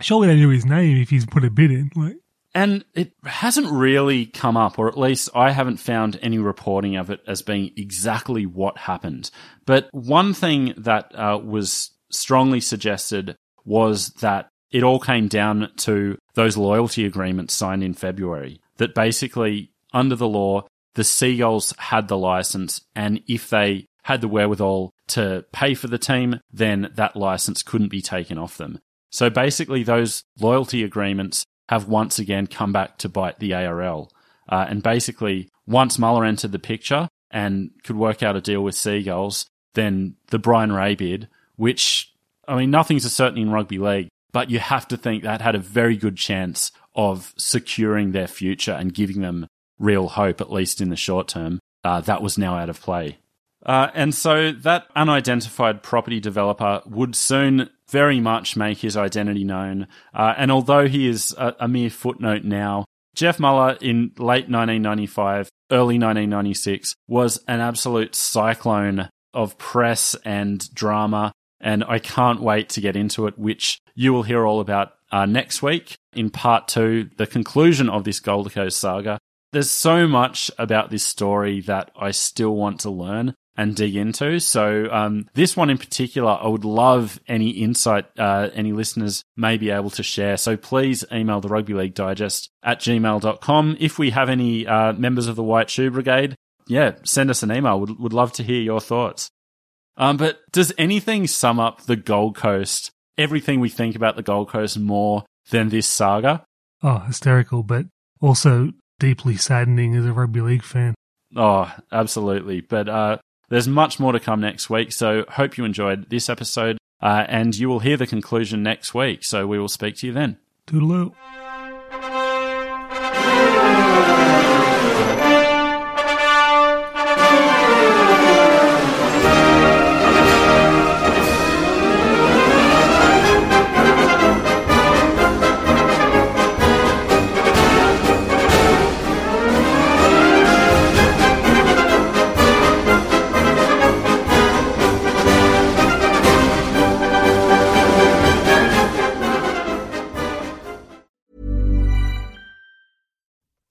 Surely they knew his name if he's put a bid in. Like, And it hasn't really come up, or at least I haven't found any reporting of it as being exactly what happened. But one thing that uh, was strongly suggested was that it all came down to those loyalty agreements signed in February. That basically, under the law, the Seagulls had the license, and if they had the wherewithal to pay for the team, then that license couldn't be taken off them. So basically, those loyalty agreements have once again come back to bite the ARL. Uh, and basically, once Muller entered the picture and could work out a deal with Seagulls, then the Brian Ray bid, which, I mean, nothing's a certain in rugby league, but you have to think that had a very good chance of securing their future and giving them real hope, at least in the short term. Uh, that was now out of play. Uh, and so that unidentified property developer would soon very much make his identity known. Uh, and although he is a, a mere footnote now, Jeff Muller in late 1995, early 1996 was an absolute cyclone of press and drama. And I can't wait to get into it, which you will hear all about uh, next week in part two, the conclusion of this Gold Coast saga. There's so much about this story that I still want to learn and dig into. So, um, this one in particular, I would love any insight uh, any listeners may be able to share. So, please email the Rugby League Digest at gmail.com. If we have any uh, members of the White Shoe Brigade, yeah, send us an email. Would, would love to hear your thoughts. Um, but does anything sum up the Gold Coast, everything we think about the Gold Coast more than this saga? oh, hysterical, but also deeply saddening as a rugby league fan. Oh, absolutely. But uh, there's much more to come next week. So hope you enjoyed this episode. Uh, and you will hear the conclusion next week. So we will speak to you then. Toodaloo.